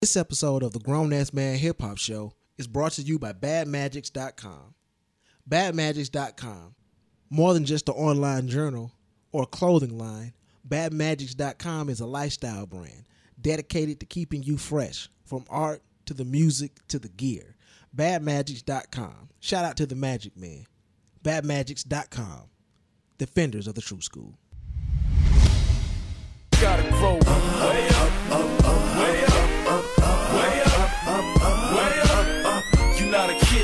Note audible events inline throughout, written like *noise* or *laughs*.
This episode of the Grown Ass Man Hip Hop Show is brought to you by BadMagics.com. BadMagics.com. More than just an online journal or clothing line, BadMagics.com is a lifestyle brand dedicated to keeping you fresh from art to the music to the gear. BadMagics.com. Shout out to the Magic Man. BadMagics.com. Defenders of the True School. gotta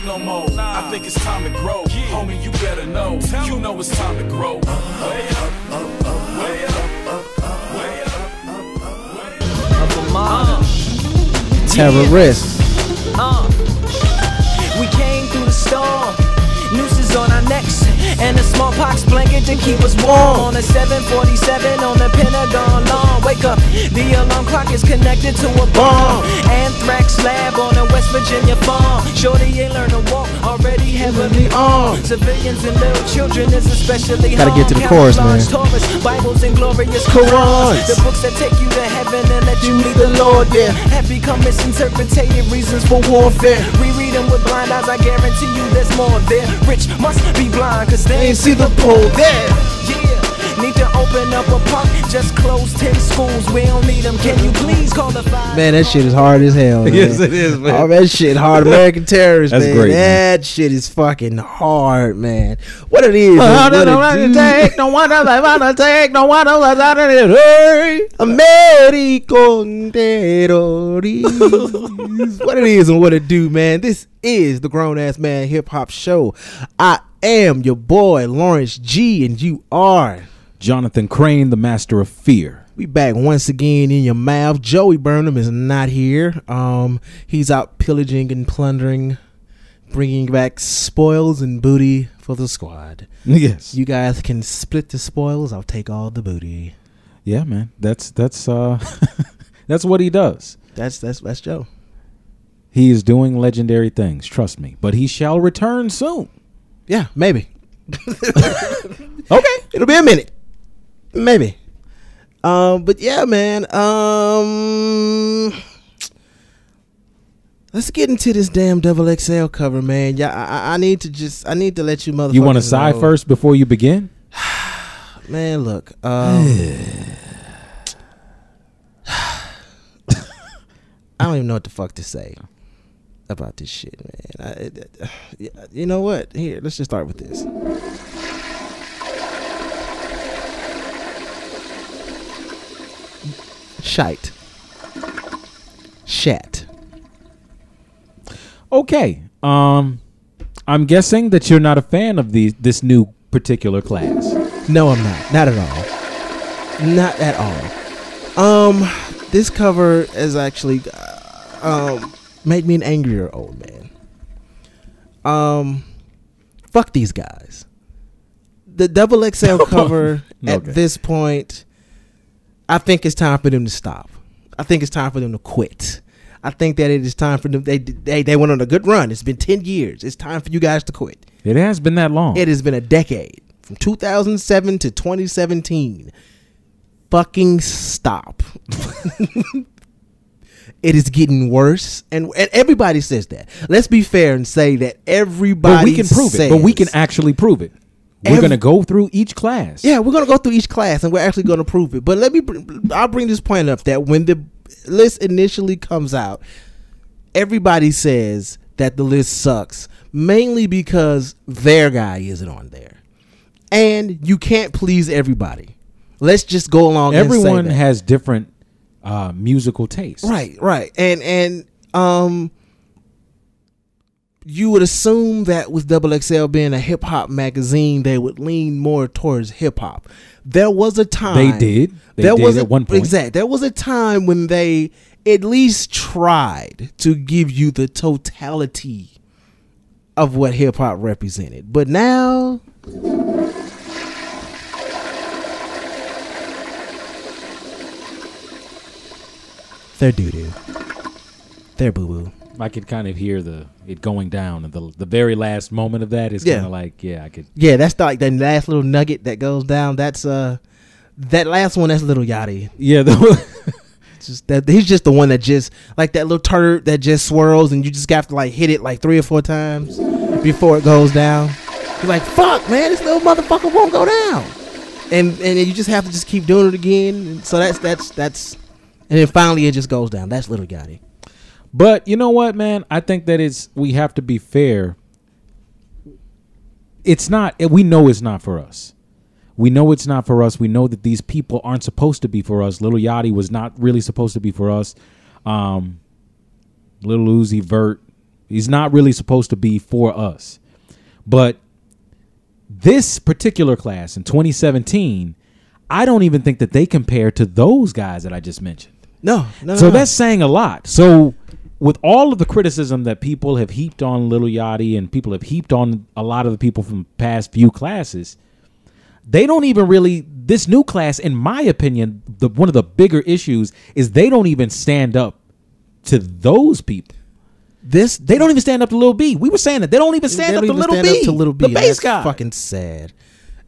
not no more. I think it's time to grow. Homie, you better know. You know it's time to grow. Way up, up, up, way up, up, up, way up, up, up, way up. Terrorists. Uh, we came through the storm, nooses on our necks, and a smallpox blanket to keep us warm. On a 747 on the Pentagon lawn, wake up, the alarm clock is connected to a bomb. Anthrax lab on a West Virginia farm. Shorty ain't learned to walk, already heavily armed. Civilians and little children is especially Gotta get to the chorus, man. Torahs, Bibles and glorious Qurans. The books that take you to heaven and let you meet the Lord there have become misinterpreted reasons for warfare. Reread them with blind eyes, I guarantee you there's more there. Rich must be blind, cause they ain't see the pole there. Yeah, open up a park, just close 10 schools. We don't need them. Can you please call the five? Man, that shit is hard as hell. *laughs* Man. Yes, it is, man. Oh, that shit hard. *laughs* American terrorists, That's man. great, man. That shit is fucking hard, man. What it is? Is what it do. take, no one else I wanna take, no one else I wanna hey. American terrorists. what it is and what it do, man. This is the Grown Ass Man Hip Hop Show. I am your boy Lawrence G, and you are. Jonathan Crane, the master of fear. We back once again in your mouth. Joey Burnham is not here. Um, he's out pillaging and plundering, bringing back spoils and booty for the squad. Yes. You guys can split the spoils. I'll take all the booty. yeah, man. That's that's uh *laughs* that's what he does. That's that's that's Joe. He is doing legendary things, trust me. But he shall return soon. Yeah, maybe. *laughs* Okay. *laughs* It'll be a minute. Maybe. Um, but yeah, man. Um Let's get into this damn double XL cover, man. Yeah, I, I- I need to just I need to let you motherfuckers You want to sigh know. first before you begin? *sighs* Man, look. Um *sighs* I don't even know what the fuck to say about this shit, man. I, *sighs* you know what? Here, let's just start with this. Shite. Shat. Okay. Um I'm guessing that you're not a fan of these this new particular class. No, I'm not. Not at all. Not at all. Um, this cover is actually uh, um made me an angrier old man. Um, fuck these guys. The double XL *laughs* cover at Okay. this point, I think it's time for them to stop. I think it's time for them to quit. I think that it is time for them. They they they went on a good run. It's been ten years. It's time for you guys to quit. It has been that long. It has been a decade from 2007 to 2017. Fucking stop. *laughs* it is getting worse, and, and everybody says that. Let's be fair and say that everybody. but we can prove it. But we can actually prove it. We're going to go through each class. Yeah, we're gonna go through each class, and we're actually gonna prove it. But let me. br- I'll bring this point up that when the list initially comes out, everybody says that the list sucks, mainly because their guy isn't on there, and you can't please everybody. Let's just go along. and say Everyone has different uh, musical tastes. Right, right. And and um you would assume that with Double XL being a hip hop magazine, they would lean more towards hip hop. There was a time They did. They there did was at a, one point. Exact. There was a time when they at least tried to give you the totality of what hip hop represented. But now they're doo doo. They're boo boo. I could kind of hear the it going down, and the the very last moment of that is Yeah. kind of like, yeah, I could. Yeah, that's like the last little nugget that goes down. That's uh, that last one. That's little yachty. Yeah, the, *laughs* just that he's just the one that just like that little turd that just swirls and you just have to like hit it like three or four times before it goes down. You're like, fuck, man, this little motherfucker won't go down, and and you just have to just keep doing it again. And so that's that's that's, and then finally it just goes down. That's Little Yachty. But you know what, man? I think that it's we have to be fair. It's not. We know it's not for us. We know it's not for us. We know that these people aren't supposed to be for us. Little Yachty was not really supposed to be for us. Um, Little Uzi Vert, he's not really supposed to be for us. But this particular class in 2017, I don't even think that they compare to those guys that I just mentioned. No, no, So no. that's saying a lot. So with all of the criticism that people have heaped on Little Yachty and people have heaped on a lot of the people from past few classes, they don't even really this new class, in my opinion, the one of the bigger issues is they don't even stand up to those people. this. They don't even stand up to Little B. We were saying that they don't even stand up don't to even Little stand B. up to Little B. the Based God. Fucking sad.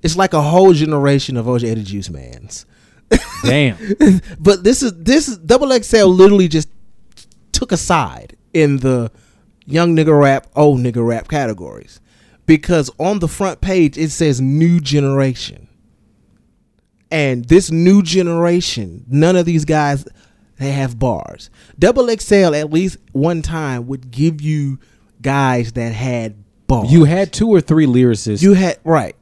It's like a whole generation of OJ Eddie Juice mans. Damn. *laughs* But this is this is double XL literally just took a side in the young nigga rap, old nigga rap categories. Because on the front page it says new generation. And this new generation, none of these guys they have bars. Double XL at least one time would give you guys that had bars. You had two or three lyricists. you had right.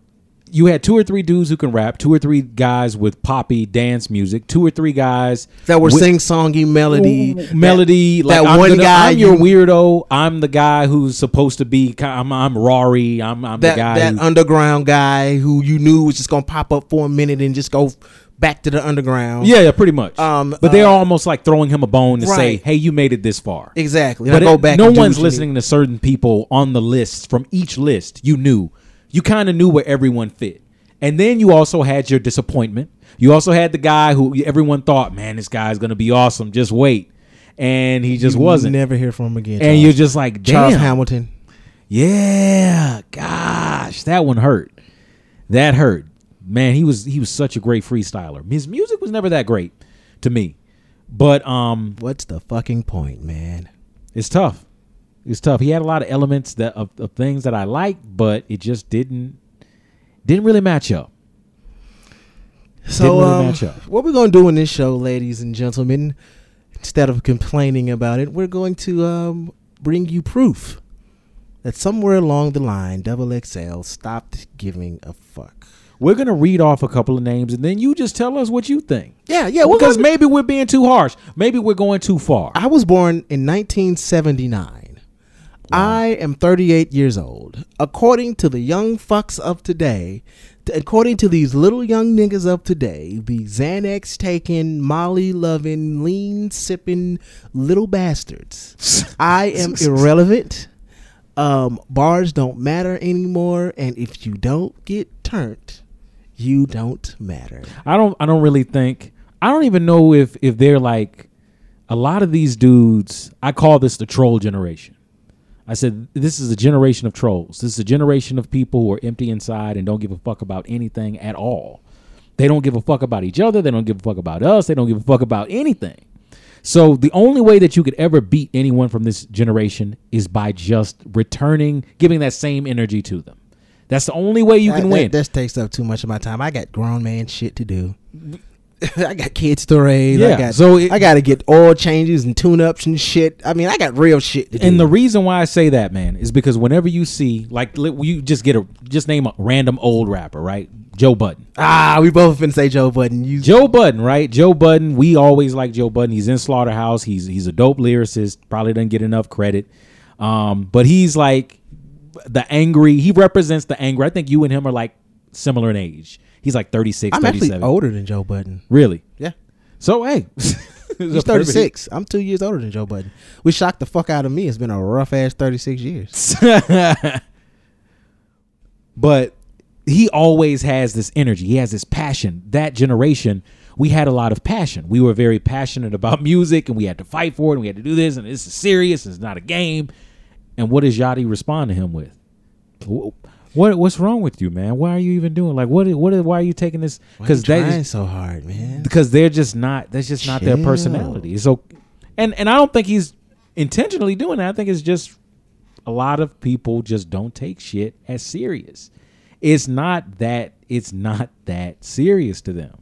You had two or three dudes who can rap, two or three guys with poppy dance music, two or three guys That were sing songy melody. melody. That, like that I'm one the- guy I'm your you- weirdo. I'm the guy who's supposed to be. I'm, I'm Rory. I'm, I'm that the guy. that who- underground guy who you knew was just gonna pop up for a minute and just go back to the underground. yeah, yeah, pretty much. Um, but they're uh, almost like throwing him a bone to say, "Hey, you made it this far." exactly. But Now go back. no one's what you need. listening to certain people on the list from each list. You knew, you kind of knew where everyone fit, and then you also had your disappointment. You also had the guy who everyone thought, "Man, this guy's gonna be awesome. Just wait," and he just You wasn't. Never hear from him again. and Charles. you're just like, "Damn, Charles Hamilton. yeah, gosh, that one hurt. That hurt. Man, he was he was such a great freestyler. His music was never that great to me, but um, What's the fucking point, man? it's tough. It's tough. He had a lot of elements that of, of things that I liked, but it just didn't didn't really match up. So, really um, match up. what we're gonna do in this show, ladies and gentlemen, instead of complaining about it, we're going to um, bring you proof that somewhere along the line, Double XL stopped giving a fuck. We're gonna read off a couple of names, and then you just tell us what you think. Yeah, yeah. We're Because maybe we're being too harsh. Maybe we're going too far. I was born in 1979. I am 38 years old. According to the young fucks of today, according to these little young niggas of today, the Xanax taking, Molly loving, lean sipping little bastards, *laughs* I am irrelevant. Um, bars don't matter anymore, and if you don't get turned, you don't matter. I don't I don't really think I don't even know if if they're like a lot of these dudes I call this the troll generation. I said this is a generation of trolls. This is a generation of people who are empty inside and don't give a fuck about anything at all. They don't give a fuck about each other, they don't give a fuck about us, they don't give a fuck about anything. So the only way that you could ever beat anyone from this generation is by just returning, giving that same energy to them. That's the only way you can that, win. That takes up too much of my time. I got grown man shit to do. *laughs* I got kids to raise. Yeah, I got so it- I got to get oil changes and tune ups and shit. I mean, I got real shit to do. And the reason why I say that, man, is because whenever you see, like, you just get a, just name a random old rapper, right? Joe Budden. ah, we both finna say Joe Budden. You Joe Budden, right? Joe Budden. We always like Joe Budden. He's in Slaughterhouse. He's he's a dope lyricist. Probably doesn't get enough credit. Um, but he's like the angry. He represents the anger. I think you and him are like similar in age. He's like 36, I'm 37. actually older than Joe Budden. Really? Yeah, So hey, *laughs* he's 36. I'm two years older than Joe Budden. We shocked the fuck out of me. It's been a rough ass 36 years. *laughs* but he always has this energy. He has this passion. That generation, we had a lot of passion. We were very passionate about *laughs* music and we had to fight for it and we had to do this and this is serious. It's not a game. And what does Yachty respond to him with? What what's wrong with you, man? Why are you even doing like what? What? Why are you taking this? Because they trying so hard, man. because they're just not. That's just not their personality. So, and and I don't think he's intentionally doing that. I think it's just a lot of people just don't take shit as serious. It's not that. It's not that serious to them.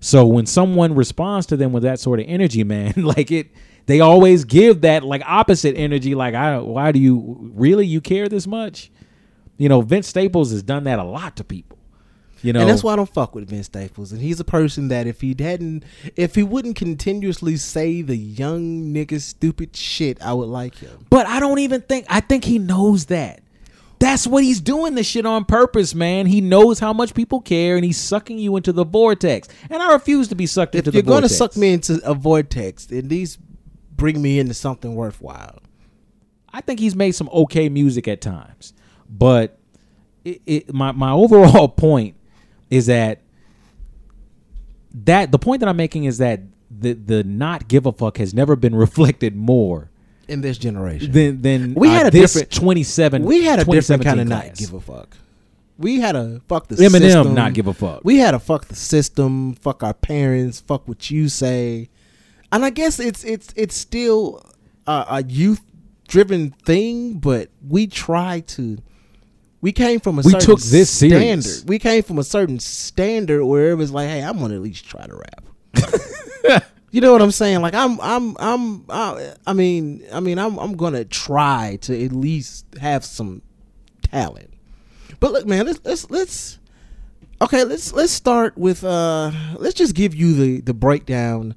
So when someone responds to them with that sort of energy, man, *laughs* like it, they always give that like opposite energy. Like, I, why do you really you care this much? You know, Vince Staples has done that a lot to people. You know, and that's why I don't fuck with Vince Staples. And he's a person that if he hadn't, if he wouldn't continuously say the young nigga stupid shit, I would like him. But I don't even think I think he knows that. That's what he's doing this shit on purpose, man. He knows how much people care and he's sucking you into the vortex. And I refuse to be sucked into. If into you're going to suck me into a vortex, at least bring me into something worthwhile. I think he's made some okay music at times. But it, it, my my overall *laughs* point is that that the point that I'm making is that the the not give a fuck has never been *laughs* reflected more In this generation, than than We uh, had a this different- 27 we had a different kind of class. not give a fuck. We had a fuck the Eminem system. not give a fuck. We had a fuck the system, fuck our parents, fuck what you say, and I guess it's it's it's still a, a youth driven thing, but we try to. We came from a We certain took this serious. standard. We came from a certain standard where it was like, hey, I'm gonna at least try to rap. *laughs* you know what I'm saying? Like I'm I'm I'm I, I mean I mean I'm I'm gonna try to at least have some talent. But look, man, let's let's let's okay. Let's let's start with uh. Let's just give you the the breakdown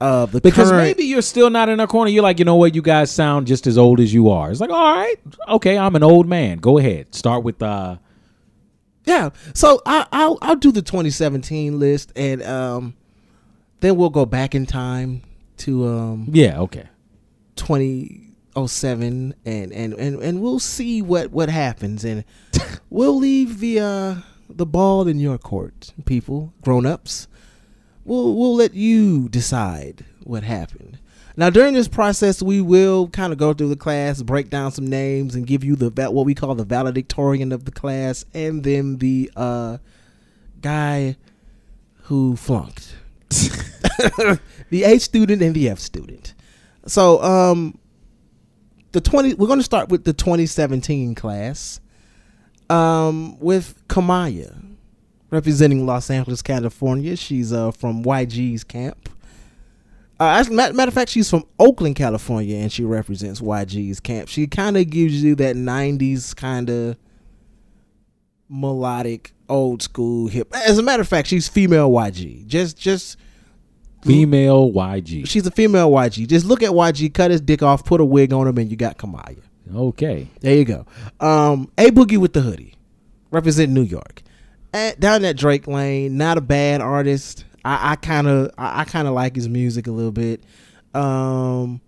of the Because current. maybe you're still not in a corner. You're like, you know what? You guys sound just as old as you are. It's like, all right, okay, I'm an old man. Go ahead. Start with uh yeah. So I I'll I'll do the 2017 list and um, then we'll go back in time to um yeah, okay. 2007 and and and and we'll see what what happens and *laughs* we'll leave the uh the ball in your court people grown-ups we'll we'll let you decide what happened now during this process we will kind of go through the class break down some names and give you the what we call the valedictorian of the class and then the uh guy who flunked *laughs* the A student and the F student. So, um, the twenty. We're going to start with the 2017 class, um, with Kamaiyah, representing Los Angeles, California. She's uh from YG's camp. Uh, as matter, matter of fact, she's from Oakland, California, and she represents YG's camp. She kind of gives you that '90s kind of melodic, old school hip. As a matter of fact, she's female YG. Just, just Female YG. She's a female YG. Just look at YG, cut his dick off, put a wig on him, and you got Kamaiyah. Okay. There you go. Um, a boogie with the hoodie, represent New York. At, down that Drake lane, not a bad artist. I kind of, I kind of like his music a little bit. Um,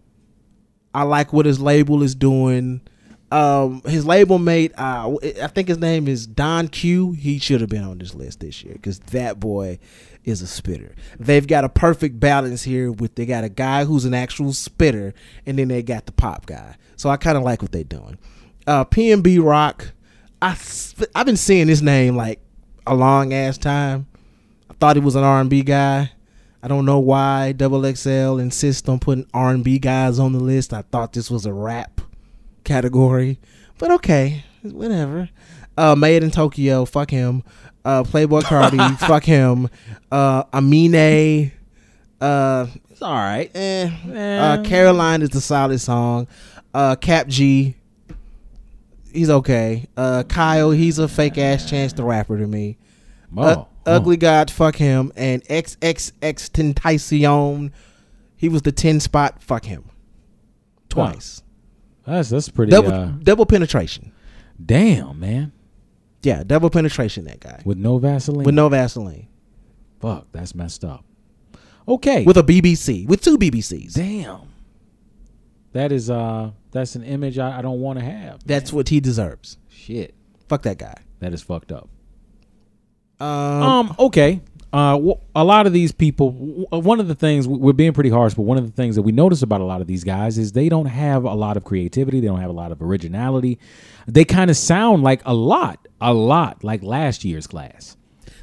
I like what his label is doing. Um, his label mate, uh, I think his name is Don Q. He should have been on this list this year because that boy is a spitter. They've got a perfect balance here. With they got a guy who's an actual spitter, and then they got the pop guy. So I kind of like what they're doing. Uh, PNB Rock. I I've been seeing this name like a long ass time. I thought he was an R and B guy. I don't know why Double XL insists on putting R and B guys on the list. I thought this was a rap category, but okay, whatever. Uh, Made in Tokyo, fuck him. Uh, Playboi Carti, *laughs* fuck him. Uh, Amine, uh, It's all right. eh. Uh, Caroline is the solid song. Uh, Kap G, he's okay. Uh, Kyle, he's a fake ass Chance the Rapper to me. Oh, Uh, oh. Ugly God, fuck him. And XXX Tentacion, he was the 10 spot, fuck him. Twice. That's that's pretty. Double, uh, double penetration. damn, man. Yeah, double penetration, that guy. With no Vaseline. With no Vaseline. Fuck, that's messed up. Okay. With a BBC. With two BBCs. damn. That is uh that's an image I, I don't want to have. That's what he deserves. Shit. Fuck that guy. That is fucked up. Um, Um, okay. uh, w- a lot of these people, one of the things we're being pretty harsh, but one of the things that we notice about a lot of these guys is they don't have a lot of creativity. They don't have a lot of originality. They kind of sound like a lot, a lot like last year's class.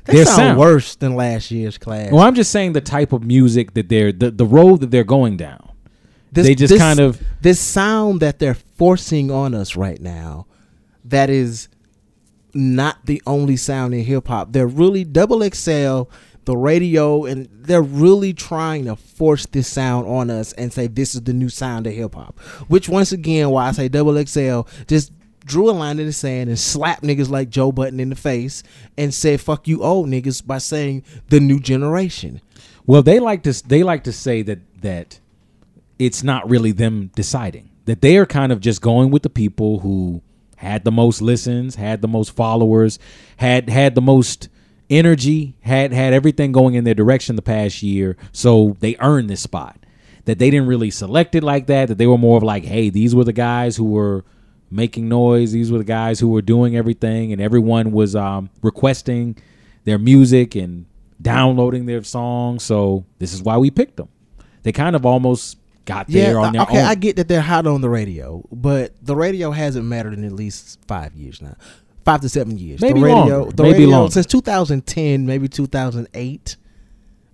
They Their sound sound. worse than last year's class. Well, I'm just saying the type of music that they're the, the road that they're going down. They just kind of this sound that they're forcing on us right now that is not the only sound in hip hop. They're really double XL, the radio, and they're really trying to force this sound on us and say this is the new sound of hip hop. Which once again, why I say double XL, just drew a line in the sand and slapped niggas like Joe Budden in the face and said fuck you old niggas by saying the new generation. Well, they like to they like to say that that it's not really them deciding. That they are kind of just going with the people who had the most listens, had the most followers, had had the most energy, had had everything going in their direction the past year, so they earned this spot. That they didn't really select it like that, that they were more of like, hey, these were the guys who were making noise, these were the guys who were doing everything and everyone was um, requesting their music and downloading their songs, so this is why we picked them. They kind of almost got there on their okay, own. I get that they're hot on the radio, but the radio hasn't mattered in at least five years now, five to seven years. Maybe the radio, longer, the maybe radio longer. since 2010, maybe 2008.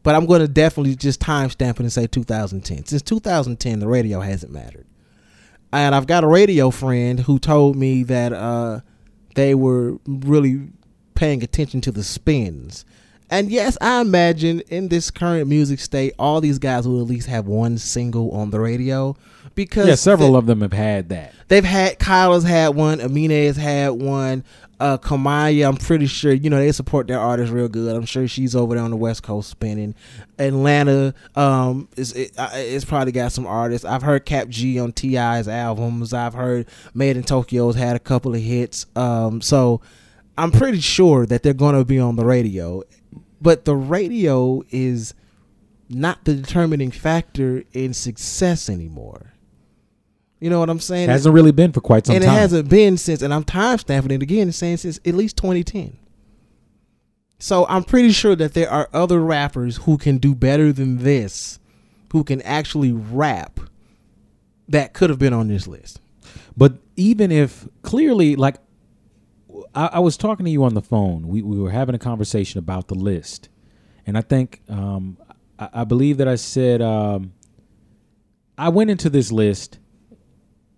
But I'm going to definitely just timestamp it and say 2010. Since 2010, the radio hasn't mattered. And I've got a radio friend who told me that uh, they were really paying attention to the spins. And yes, I imagine in this current music state, all these guys will at least have one single on the radio because yeah, several they- of them have had that. They've had Kyle has had one, Amine has had one, uh Kamaiyah, I'm pretty sure, you know, they support their artists real good. I'm sure she's over there on the West Coast spinning. Atlanta, um, is it, it's probably got some artists. I've heard Kap G on T.I.'s albums. I've heard Made in Tokyo's had a couple of hits. Um, so I'm pretty sure that they're gonna be on the radio. But the radio is not the determining factor in success anymore. You know what I'm saying? It hasn't really been for quite some and time. And it hasn't been since, and I'm time stamping it again, saying since at least 2010. So I'm pretty sure that there are other rappers who can do better than this, who can actually rap, that could have been on this list. But even if clearly, like, I, I was talking to you on the phone, we, we were having a conversation about the list, and I think um, I, I believe that I said um, I went into this list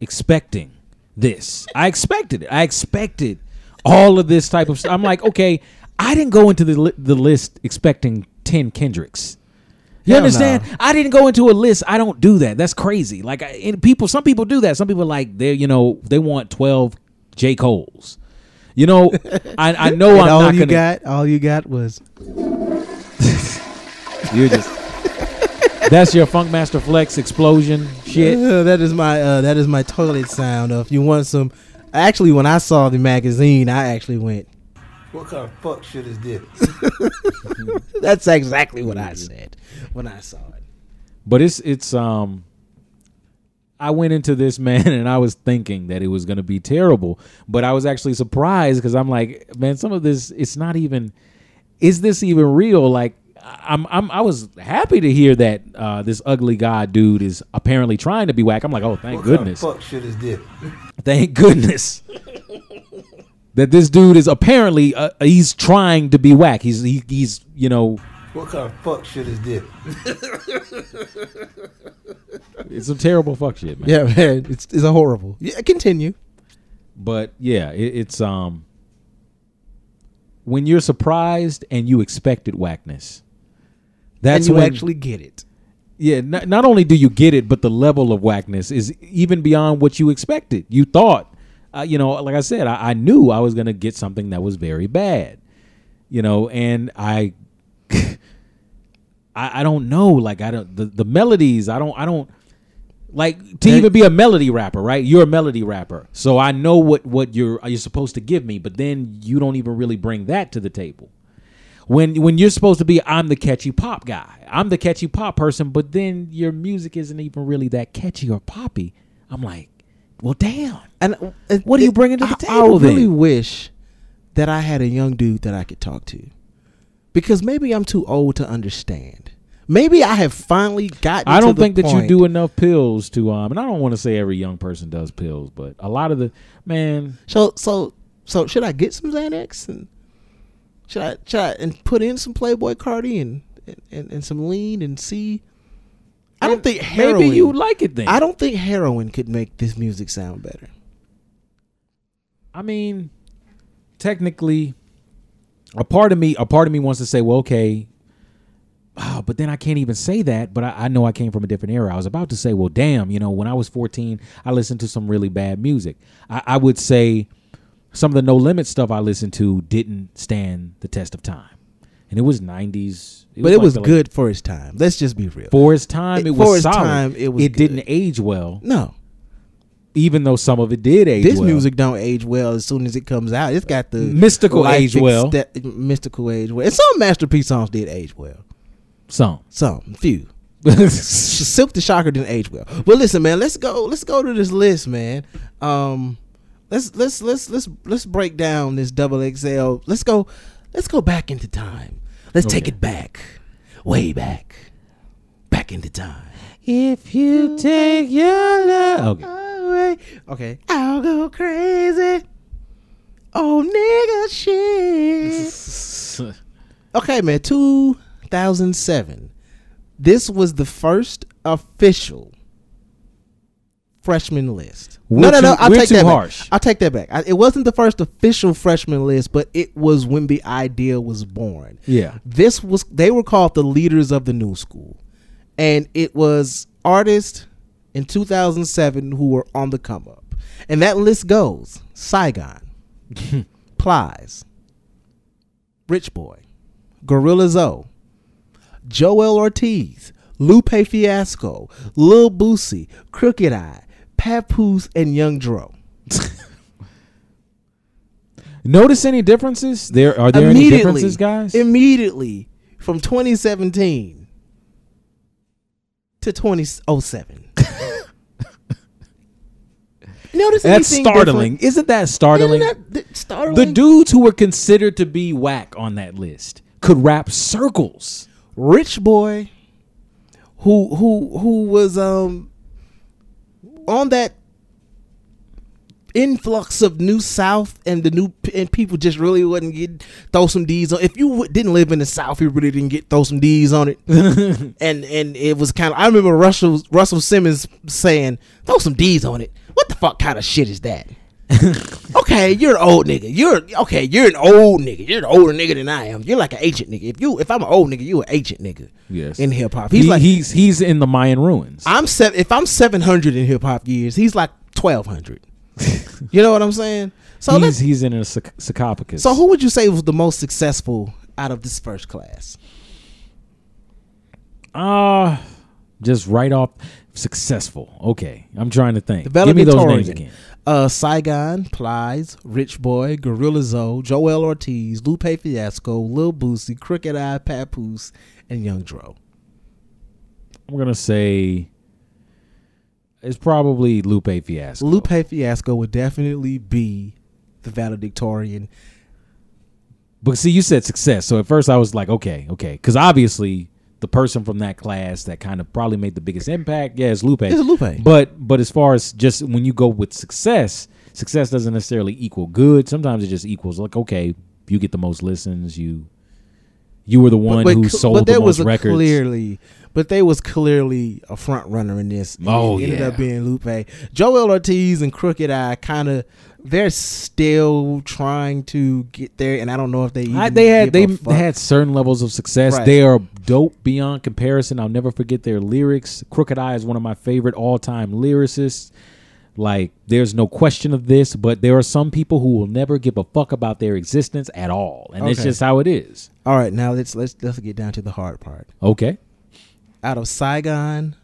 expecting this. I expected it. I expected all of this type of stuff. I'm like, okay, I didn't go into the li- the list expecting ten Kendricks. You Hell understand? no. I didn't go into a list. I don't do that. That's crazy. Like I, people, some people do that. Some people like they, you know, they want twelve J Cole's. You know, *laughs* I, I know and I'm all not you gonna. got, all you got was *laughs* You're just. that's your Funkmaster Flex explosion shit. *laughs* Uh, that is my uh, that is my toilet sound. If you want some? Actually, when I saw the magazine, I actually went. What kind of fuck shit is this? That's exactly what I said when I saw it. But it's it's um. I went into this *laughs* man and I was thinking that it was going to be terrible, but I was actually surprised because I'm like, man, some of this it's not even. Is this even real? Like, I'm I'm I was happy to hear that uh, this ugly god dude is apparently trying to be whack. I'm like, oh, thank what goodness, kind of fuck shit is this? *laughs* thank goodness. *laughs* That this dude is apparently uh, he's trying to be whack. He's he, he's you know What kind of fuck shit is this? It's some terrible fuck shit, man. Yeah, man, it's it's a horrible. Yeah, continue. but yeah, it, it's um when you're surprised and you expected whackness. That's and you when actually get it. yeah. Not, not only do you get it, but the level of whackness is even beyond what you expected. You thought, uh, you know, like I said, I, I knew I was gonna get something that was very bad, you know, and I. *laughs* I, I don't know, like I don't the, the melodies. I don't I don't like to even be a melody rapper, right? You're a melody rapper, so I know what what you're you're supposed to give me, but then you don't even really bring that to the table. When when you're supposed to be, I'm the catchy pop guy. I'm the catchy pop person, but then your music isn't even really that catchy or poppy. I'm like, well, damn. And uh, What are you bringing to the I, I really then? wish that I had a young dude that I could talk to, because maybe I'm too old to understand. Maybe I have finally gotten. I don't think that you point- do enough pills to um and I don't want to say every young person does pills, but a lot of the man So so so should I get some Xanax and should I should I and put in some Playboi Carti and and, and some lean and see? I don't think heroin. maybe you like it then. I don't think heroin could make this music sound better. I mean, technically, a part of me, a part of me wants to say, well, okay, ah, but then I can't even say that. But I, I know I came from a different era. I was about to say, well, damn, you know, when I was 14, I listened to some really bad music. I, I would say some of the No Limit stuff I listened to didn't stand the test of time, and it was 90s. but it like was good for its time. Let's just be real. for its time. It- It, was solid. time, it was didn't age well, no, even though some of it did age. this well. music don't age well as soon as it comes out. It's got the Mystikal age well. exte- Mystikal age well. And some masterpiece songs did age well. Some. Some, few. *laughs* Silk the Shocker didn't age well. But listen, man, let's go. Let's go to this list, man. Um, let's let's let's let's let's break down this double XL. Let's go. Let's go back into time. Let's take it back, way back, back into time. If you take your love, okay. Away. Okay, I'll go crazy. Oh, nigga, shit. *laughs* Okay, man. 2007. This was the first official freshman list. We're no, no, no. too- I'll take that harsh. back. I'll take that back. I, it wasn't the first official freshman list, but it was when the idea was born. Yeah. This was they were called the leaders of the new school, and it was artists in 2007 who were on the come up, and that list goes: Saigon, *laughs* Plies, Rich Boy, Gorilla Zoe, Joel Ortiz, Lupe Fiasco, Lil Boosie, Crooked I, Papoose, and Young Dro. *laughs* Notice any differences? There are there any differences, guys? Immediately from 2017 to 2007. *laughs* Notice That's startling. different? Isn't that startling? Isn't that th- startling? the dudes who were considered to be whack on that list could rap circles. Rich boy who who who was um on that influx of new south and the new and people just really wouldn't get throw some d's on. If you w- didn't live in the south you really didn't get throw some d's on it. *laughs* And and it was kind of i remember russell russell simmons saying throw some d's on it. What the fuck kind of shit is that *laughs* okay, you're an old nigga. You're okay. You're an old nigga. You're an older nigga than I am. You're like an ancient nigga. If you, if I'm an old nigga, you an ancient nigga. Yes. In hip hop, he's He- like he's he's in the Mayan ruins. I'm seven. If I'm seven hundred in hip hop years, he's like twelve hundred. *laughs* you know what I'm saying? So he's he's in a sarc- sarcophagus. so who would you say was the most successful out of this first class? Uh just right off successful. Okay, I'm trying to think. Give me those names again. Uh, Saigon, Plies, Rich Boy, Gorilla Zoe, Joel Ortiz, Lupe Fiasco, Lil Boosie, Crooked I, Papoose, and Young Dro. I'm gonna say it's probably Lupe Fiasco. Lupe Fiasco would definitely be the valedictorian. But see, you said success. So at first I was like, okay, okay, because obviously the person from that class that kind of probably made the biggest impact, yeah, is Lupe. It's Lupe. But but as far as just when you go with success, success doesn't necessarily equal good. Sometimes it just equals like, okay, you get the most listens, you you were the one but, who sold but the there most was records. clearly, but they was clearly a front runner in this. Oh, it ended yeah. up being Lupe, Joel Ortiz, and Crooked I. Kind of, they're still trying to get there, and I don't know if they. Even I, they had they fuck. had certain levels of success. Right. They are dope beyond comparison. I'll never forget their lyrics. Crooked I is one of my favorite all time lyricists. Like, there's no question of this, but there are some people who will never give a fuck about their existence at all, and it's just how it is. All right, now let's let's let's get down to the hard part. Okay, Out of Saigon,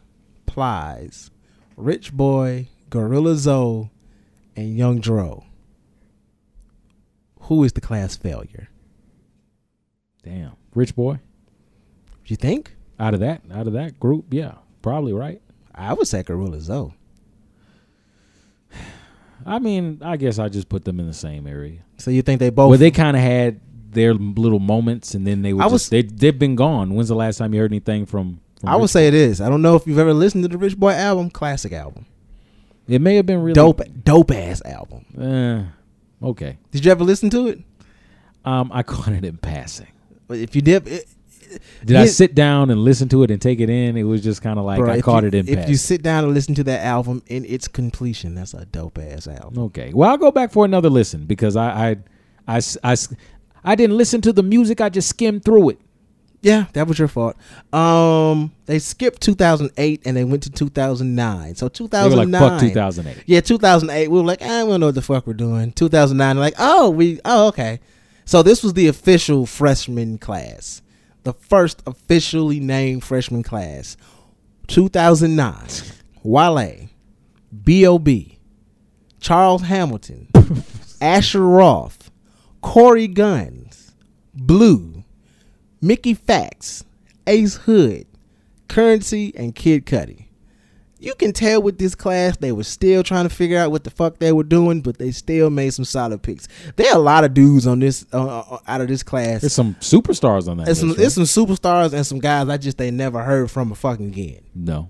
Plies, Rich Boy, Gorilla Zoe, and Young Dro. Who is the class failure? damn, rich boy. You think? Out of that, out of that group, yeah, probably right. I would say Gorilla Zoe. I mean, I guess I just put them in the same area. So you think they both? Well, they kind of had their little moments, and then they were I just, was- they they've been gone. When's the last time you heard anything from? from I would Rich say it is. I don't know if you've ever listened to the Rich Boy album, classic album, Boy? It may have been really dope, dope ass album. Eh, okay, Did you ever listen to it? um, I caught it in passing. If you did, it, Did I sit down and listen to it and take it in? It was just kind of like bro, I caught you, it in If passing. you sit down and listen to that album in its completion, that's a dope ass album. Okay. Well, I'll go back for another listen because I, I, I, I didn't listen to the music. I just skimmed through it. Yeah, that was your fault. Um, they skipped 2008 and they went to 2009. So They were 2009. like, fuck 2008. Yeah, 2008. We were like, I don't know what the fuck we're doing. 2009, like, oh, we, oh, okay. So this was the official freshman class, the first officially named freshman class. 2009, Wale, B.O.B., Charles Hamilton, *laughs* Asher Roth, Cory Gunz, Blu, Mickey Factz, Ace Hood, Currency, and Kid Cudi. You can tell with this class they were still trying to figure out what the fuck they were doing, but they still made some solid picks. There are a lot of dudes on this uh, uh, out of this class. There's some superstars on that. There's some, list, there's right? some superstars and some guys I just they never heard from a fucking again. No.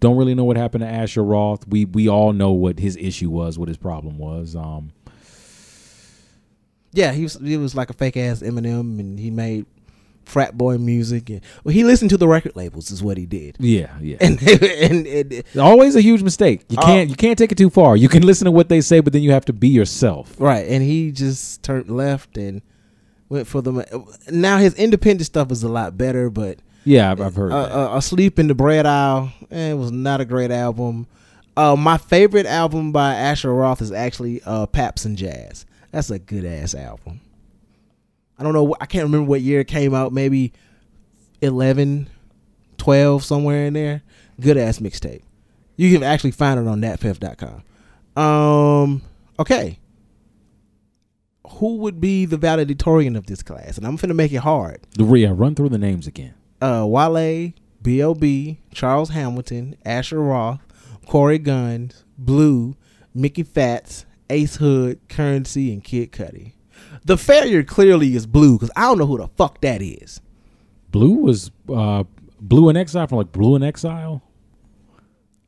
Don't really know what happened to Asher Roth. We we all know what his issue was, what his problem was. Um, Yeah, he was he was like a fake ass Eminem, and he made frat boy music. And well, he listened to the record labels, is what he did. yeah, yeah. *laughs* And and, and Always a huge mistake. You Oh. can't you can't take it too far. You can listen to what they say, but then you have to be yourself. Right, and he just turned left and went for the. Now his independent stuff is a lot better, but Yeah, I've, I've heard uh, uh, "Asleep in the Bread Aisle" eh, it was not a great album. Uh, my favorite album by Asher Roth is actually uh, "Pabst and Jazz." That's a good ass album. I don't know. I can't remember what year it came out. Maybe 11, 12, somewhere in there. Good ass mixtape. You can actually find it on datpiff.com. Um. Okay. Who would be the valedictorian of this class? And I'm finna make it hard. The yeah, run through the names again. Uh, Wale, B.O.B., Charles Hamilton, Asher Roth, Cory Gunz, Blu, Mickey Factz, Ace Hood, Currency, and Kid Cudi. The failure clearly is Blu because I don't know who the fuck that is. Blu was uh, Blu in Exile from like Blu in Exile.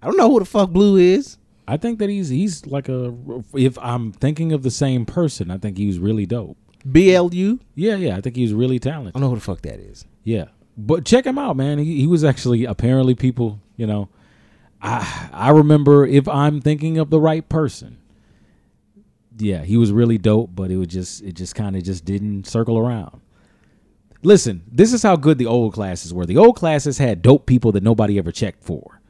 I don't know who the fuck Blu is. I think that he's he's like a. If I'm thinking of the same person, I think he was really dope. B.L.U. Yeah, yeah, I think he was really talented. I don't know who the fuck that is. Yeah, but check him out, man. He, he was actually apparently people. You know, I I remember if I'm thinking of the right person. Yeah, he was really dope, but it was just it just kind of just didn't circle around. Listen, this is how good the old classes were. The old classes had dope people that nobody ever checked for.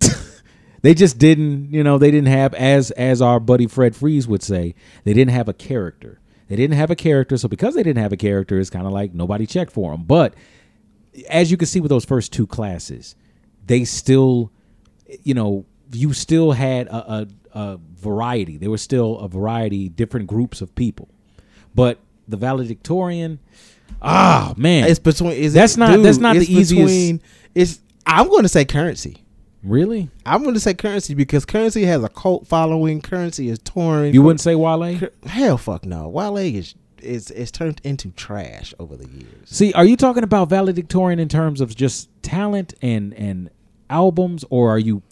*laughs* they just didn't, you know, they didn't have as as our buddy Fred Freeze would say, they didn't have a character. They didn't have a character, so because they didn't have a character, it's kind of like nobody checked for them. But as you can see with those first two classes, they still, you know, you still had a, a, a variety. There was still a variety, different groups of people. But the valedictorian, ah man, It's between. Is That's it, not- dude, that's not the easiest- Between, it's. I'm going to say Currency. really? I'm going to say Currency because Currency has a cult following. Currency is touring. You wouldn't say Wale? Hell, fuck no. Wale is is is turned into trash over the years. See, are you talking about valedictorian in terms of just talent and and albums, or are you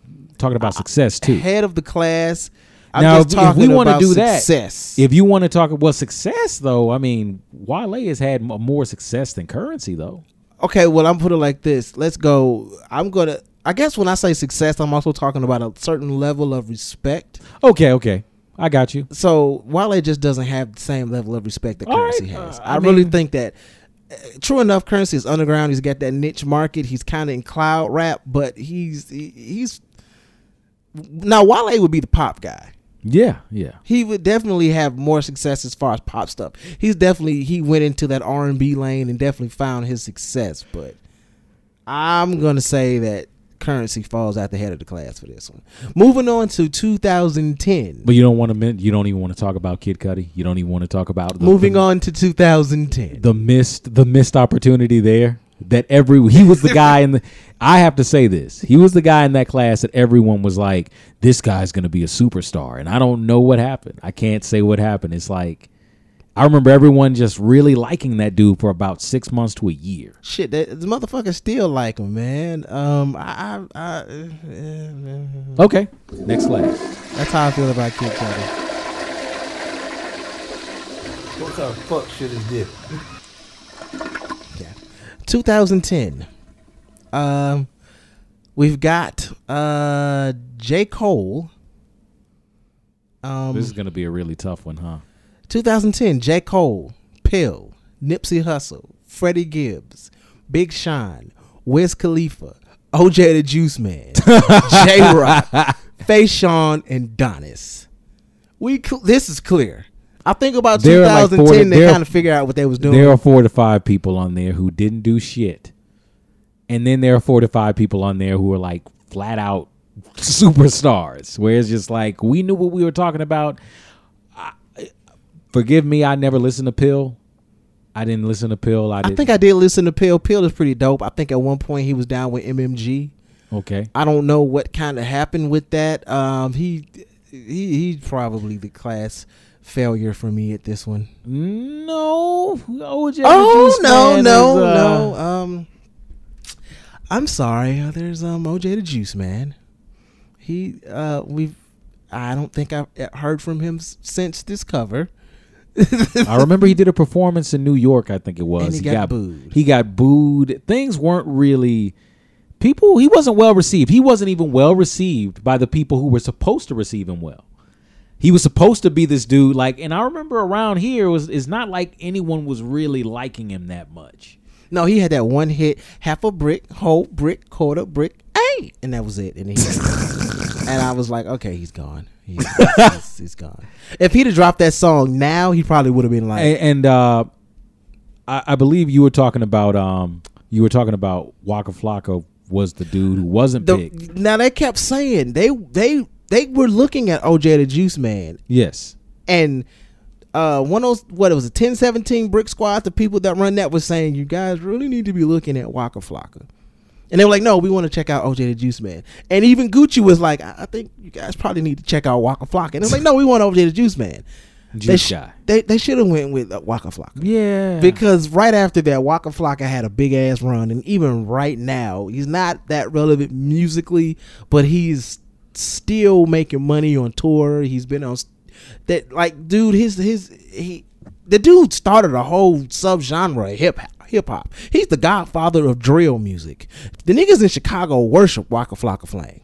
talking about success too? Head of the class. I'm now, just if, if we want to do that, success. if you want to talk well success though, I mean, Wale has had more success than Currency though. okay, well, I'm put it like this. Let's go. I'm gonna. I guess when I say success, I'm also talking about a certain level of respect. Okay, okay, I got you. So Wale just doesn't have the same level of respect that All Currency right, has. uh, I, I really think that. uh, True enough, Currency is underground. He's got that niche market. He's kind of in cloud rap, but he's he, he's now Wale would be the pop guy. Yeah, yeah. he would definitely have more success as far as pop stuff. He's definitely he went into that R and B lane and definitely found his success. But I'm gonna say that currency falls out the head of the class for this one. Moving on to 2010. But you don't want to. You don't even want to talk about Kid Cudi. You don't even want to talk about the, Moving the, on to 2010. the missed the missed opportunity there. That every he was the guy in the. I have to say this. He was the guy in that class that everyone was like, "This guy's going to be a superstar," and I don't know what happened. I can't say what happened. It's like I remember everyone just really liking that dude for about six months to a year. Shit, that, the motherfuckers still like him, man. Um, I, I, I uh, Okay, next class. that's how I feel about Kid Cudi. What kind of fuck shit is this? Yeah. 2010. Um, we've got uh J Cole. Um, This is gonna be a really tough one, huh? 2010, J. Cole, Pill, Nipsey Hussle, Freddie Gibbs, Big Sean, Wiz Khalifa, OJ the Juice Man, *laughs* Jay Rock, Fashawn, and Donnis. We cl- this is clear. I think about There are like 2010, four- they kind of figure out what they was doing. There are four to five people on there who didn't do shit, and then there are four to five people on there who are like flat out *laughs* superstars. Where it's just like we knew what we were talking about. I, forgive me, I never listened to Pill. I didn't listen to Pill. I, I think I did listen to Pill. Pill is pretty dope. I think at one point he was down with MMG. okay. I don't know what kind of happened with that. Um, he he he's probably the class failure for me at this one. No, OJ. Oh Juice no no is, uh, no. Um, I'm sorry. Uh, There's um OJ the Juice Man. He uh we've I don't think I've heard from him since this cover. *laughs* I remember he did a performance in New York. I think it was. And he got booed. He got booed. Things weren't really. People. He wasn't well received. He wasn't even well received by the people who were supposed to receive him well. He was supposed to be this dude. Like, and I remember around here it was. It's not like anyone was really liking him that much. No, he had that one hit, half a brick, whole brick, quarter brick, hey, and that was it. And he, *laughs* and I was like, okay, he's gone. He's, he's, *laughs* he's gone. If he'd have dropped that song now, he probably would have been like, And, and uh, I, I believe you were talking about. Um, you were talking about Waka Flocka was the dude who wasn't the, picked. now they kept saying they they they were looking at OJ the Juice Man Yes. and uh one of those what it was a 1017 brick squad the people that run that was saying you guys really need to be looking at Waka Flocka and they were like no we want to check out OJ the Juice Man and even Gucci was like I, I think you guys probably need to check out Waka Flocka and it was like no we want OJ the Juice Man they Juice sh- guy. they they should have went with uh, Waka Flocka Yeah. because right after that, Waka Flocka had a big ass run, and even right now, he's not that relevant musically, but he's still making money on tour. He's been on that like dude. His his he the dude started a whole subgenre of hip hip hop. He's the godfather of drill music. The niggas in Chicago worship Waka Flocka Flame.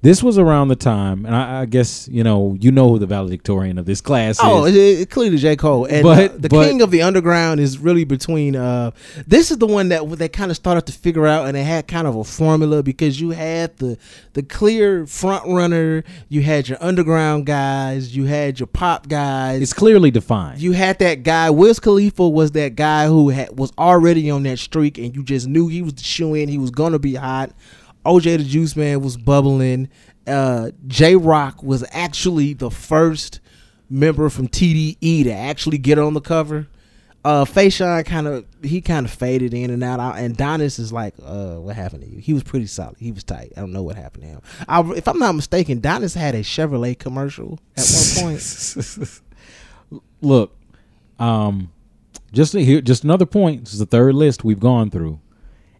This was around the time, and I, I guess you know you know who the valedictorian of this class Oh, is. it, it, clearly J. Cole. And But- uh, the but- king of the underground is really between uh this is the one that they kind of started to figure out and they had kind of a formula because you had the the clear front runner, you had your underground guys, you had your pop guys. It's clearly defined. you had that guy, Wiz Khalifa was that guy who had, was already on that streak, and you just knew he was the shoe in. He was gonna be hot. OJ the Juice Man was bubbling. Uh, Jay Rock was actually the first member from TDE to actually get on the cover. Uh, Fashawn kind of he kind of faded in and out, and Donnis is like, uh, what happened to you? He was pretty solid. He was tight. I don't know what happened to him. I, if I'm not mistaken, Donnis had a Chevrolet commercial at one point. *laughs* Look, um, just here, just another point. This is the third list we've gone through,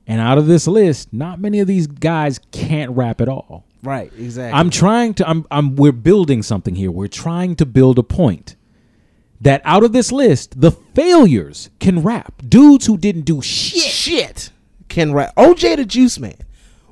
and out of this list, not many of these guys can't rap at all. right, exactly. I'm trying to. I'm. I'm. We're building something here. We're trying to build a point that out of this list, the failures can rap. Dudes who didn't do shit. shit can rap. OJ the Juice Man.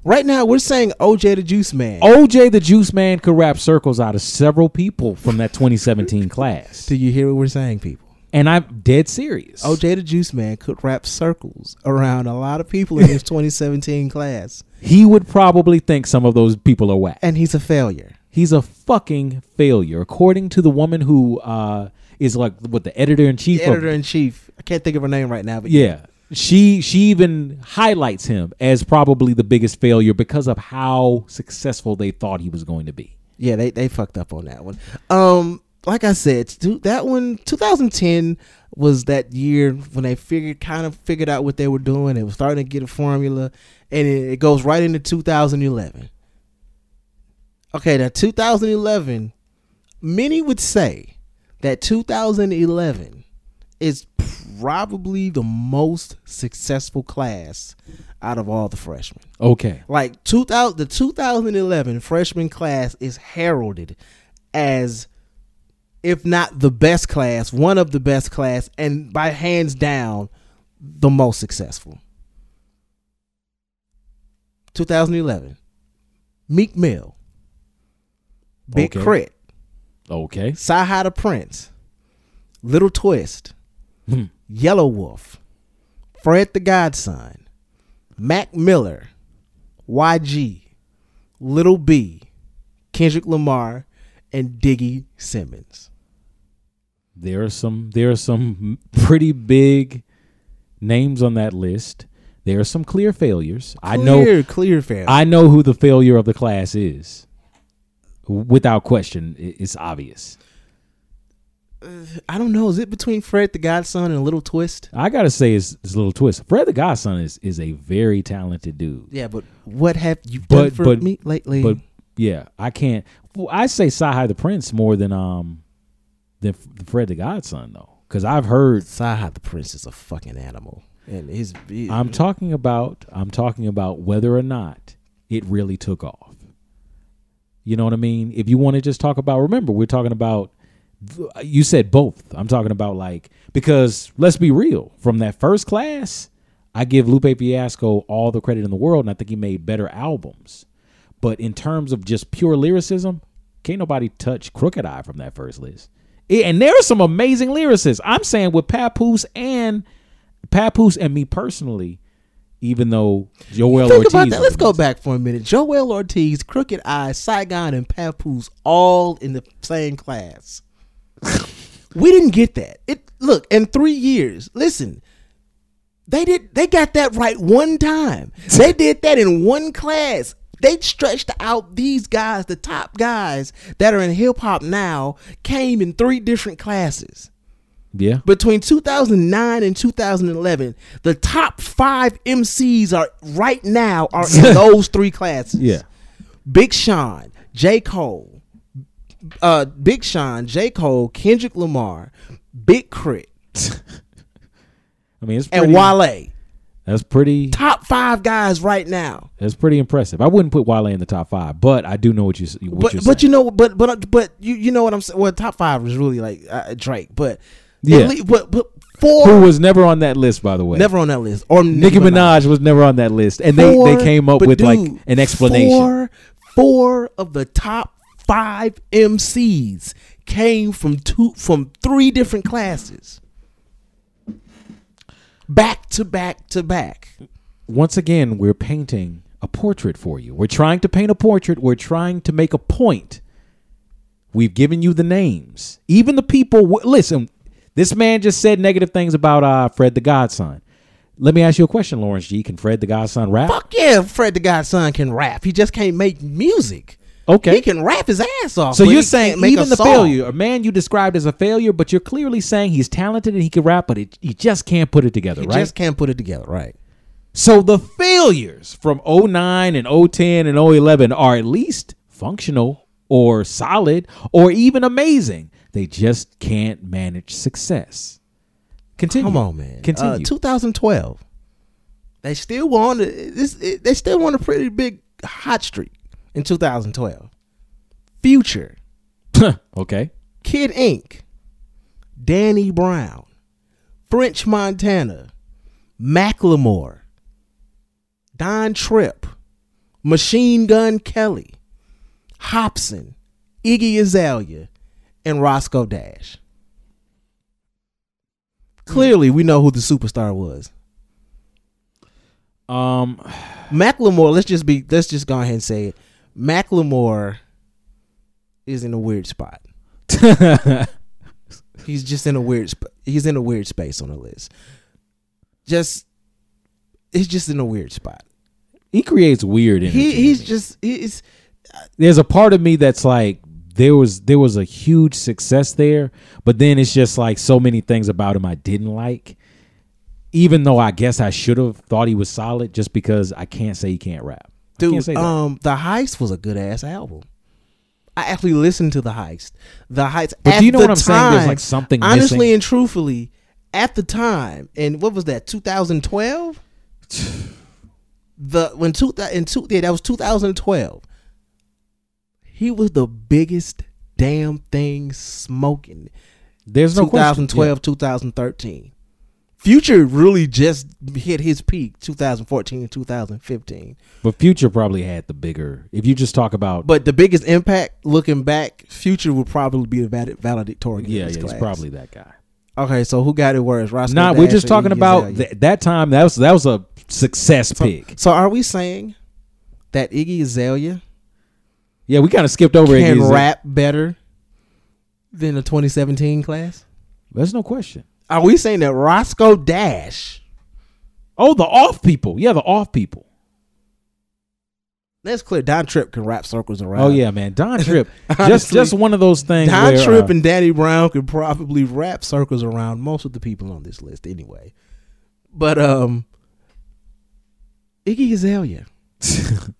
Right now, we're saying OJ the Juice Man. OJ the Juice Man could rap circles out of several people from that 2017 *laughs* class, Do you hear what we're saying, people? And I'm dead serious. OJ the Juice Man could wrap circles around a lot of people in his *laughs* 2017 class, he would probably think some of those people are whack. and he's a failure. He's a fucking failure, according to the woman who uh, is like what the editor in chief. Editor in chief. I can't think of her name right now, but yeah, she she even highlights him as probably the biggest failure because of how successful they thought he was going to be. yeah, they they fucked up on that one. Um, like I said, that one 2010 was that year when they figured kind of figured out what they were doing. They were starting to get a formula, and it, it goes right into 2011. Okay, now 2011, many would say that 2011 is probably the most successful class out of all the freshmen. Okay. Like 2000, the 2011 freshman class is heralded as, if not the best class, one of the best class, and by hands down, the most successful. 2011, Meek Mill, Big Okay. K.R.I.T., Okay. The Prince, Little Twist, Hmm. Yelawolf, Fred the Godson, Mac Miller, YG, Little B, Kendrick Lamar, and Diggy Simmons. There are some there are some pretty big names on that list. There are some clear failures. I know Clear, clear fail. I know who the failure of the class is. Without question, it's obvious. I don't know. Is it between Fred the Godson and Little Twist? I gotta say, it's, it's little twist. Fred the Godson is is a very talented dude. Yeah, but what have you done But for but me lately? but yeah, I can't. Well, I say Cyhi the Prynce more than um than Fred the Godson though, because I've heard. Cyhi the Prynce is a fucking animal, and his. I'm talking about. I'm talking about whether or not it really took off. You know what I mean? If you want to just talk about, remember we're talking about. You said both. I'm talking about like because let's be real. From that first class, I give Lupe Fiasco all the credit in the world, and I think he made better albums. But in terms of just pure lyricism, can't nobody touch Crooked I from that first list. And there are some amazing lyricists. I'm saying with Papoose and Papoose and me personally, even though Joel Think Ortiz. about that. Let's go back for a minute. Joell Ortiz, Crooked I, Saigon, and Papoose all in the same class. *laughs* we didn't get that. It look in three years. Listen, they did. They got that right one time. They *laughs* did that in one class. They stretched out these guys, the top guys that are in hip hop now, came in three different classes. Yeah. between 2009 and 2011 the top five mcs are right now are in *laughs* those three classes. Yeah. big sean j. Cole uh big sean j. Cole kendrick lamar big crit. *laughs* I mean, it's pretty, and wale That's pretty. top five guys right now That's pretty impressive. I wouldn't put Wale in the top five, but I do know what you what but, you're but saying. you know but but but you you know what i'm saying well top five is really like uh, drake but Yeah. least- but but four who was never on that list, by the way. never on that list or Nicki Minaj was never on that list, and they Four- they came up with like an explanation. Four, four of the top five MCs came from two from three different classes. Back to back to back. Once again, we're painting a portrait for you. We're trying to paint a portrait. We're trying to make a point. We've given you the names, even the people. w- Listen, this man just said negative things about uh, Fred the Godson. Let me ask you a question, Lawrence G. Can Fred the Godson rap? Fuck yeah, Fred the Godson can rap. He just can't make music. Okay. He can rap his ass off. So you're saying even the song. failure, a man you described as a failure, but you're clearly saying he's talented and he can rap, but it, he just can't put it together, He right? just can't put it together, right? so the failures from 09 and 010 and 011 are at least functional or solid or even amazing. They just can't manage success. Continue. Come on, man. Continue. Uh, 2012. They still won. This. They still won a pretty big hot streak in 2012. Future, *laughs* okay. Kid Ink, Danny Brown, French Montana, Macklemore, Don Trip, Machine Gun Kelly, Hopsin, Iggy Azalea, and Roscoe Dash. Clearly, we know who the superstar was. Um Macklemore, let's just be let's just go ahead and say it. Macklemore is in a weird spot. *laughs* He's just in a weird sp- he's in a weird space on the list. Just he's just in a weird spot. he creates weird energy. He he's just uh, he's there's a part of me that's like there was there was a huge success there, but then it's just like so many things about him I didn't like. Even though I guess I should have thought he was solid, just because I can't say he can't rap. Dude. Um, the heist was a good ass album. I actually listened to the heist. The heist. But at you know what I'm saying? There's, like, something honestly missing. and truthfully at the time. And what was that? 2012. the when two in two yeah that was 2012. He was the biggest damn thing smoking. There's no question. 2012, 2013. Future really just hit his peak 2014, 2015. But Future probably had the bigger. If you just talk about, But the biggest impact, looking back, Future would probably be the valedictorian. yeah, yeah, he's class. probably that guy. okay. So who got it worse? Roscoe Nah, we're just talking about th- that time. That was that was a success So, pick. so are we saying that Iggy Azalea Yeah, we kind of skipped over can Iggy Azalea. rap better than the 2017 class? There's no question. Are we saying that Roscoe Dash? Oh, the off people. Yeah, the off people. That's clear. Don Trip can rap circles around. Oh yeah, man. Don *laughs* Trip. just Honestly, just one of those things. Don where, Trip uh, and Danny Brown could probably wrap circles around most of the people on this list anyway. But um Iggy Azalea. *laughs*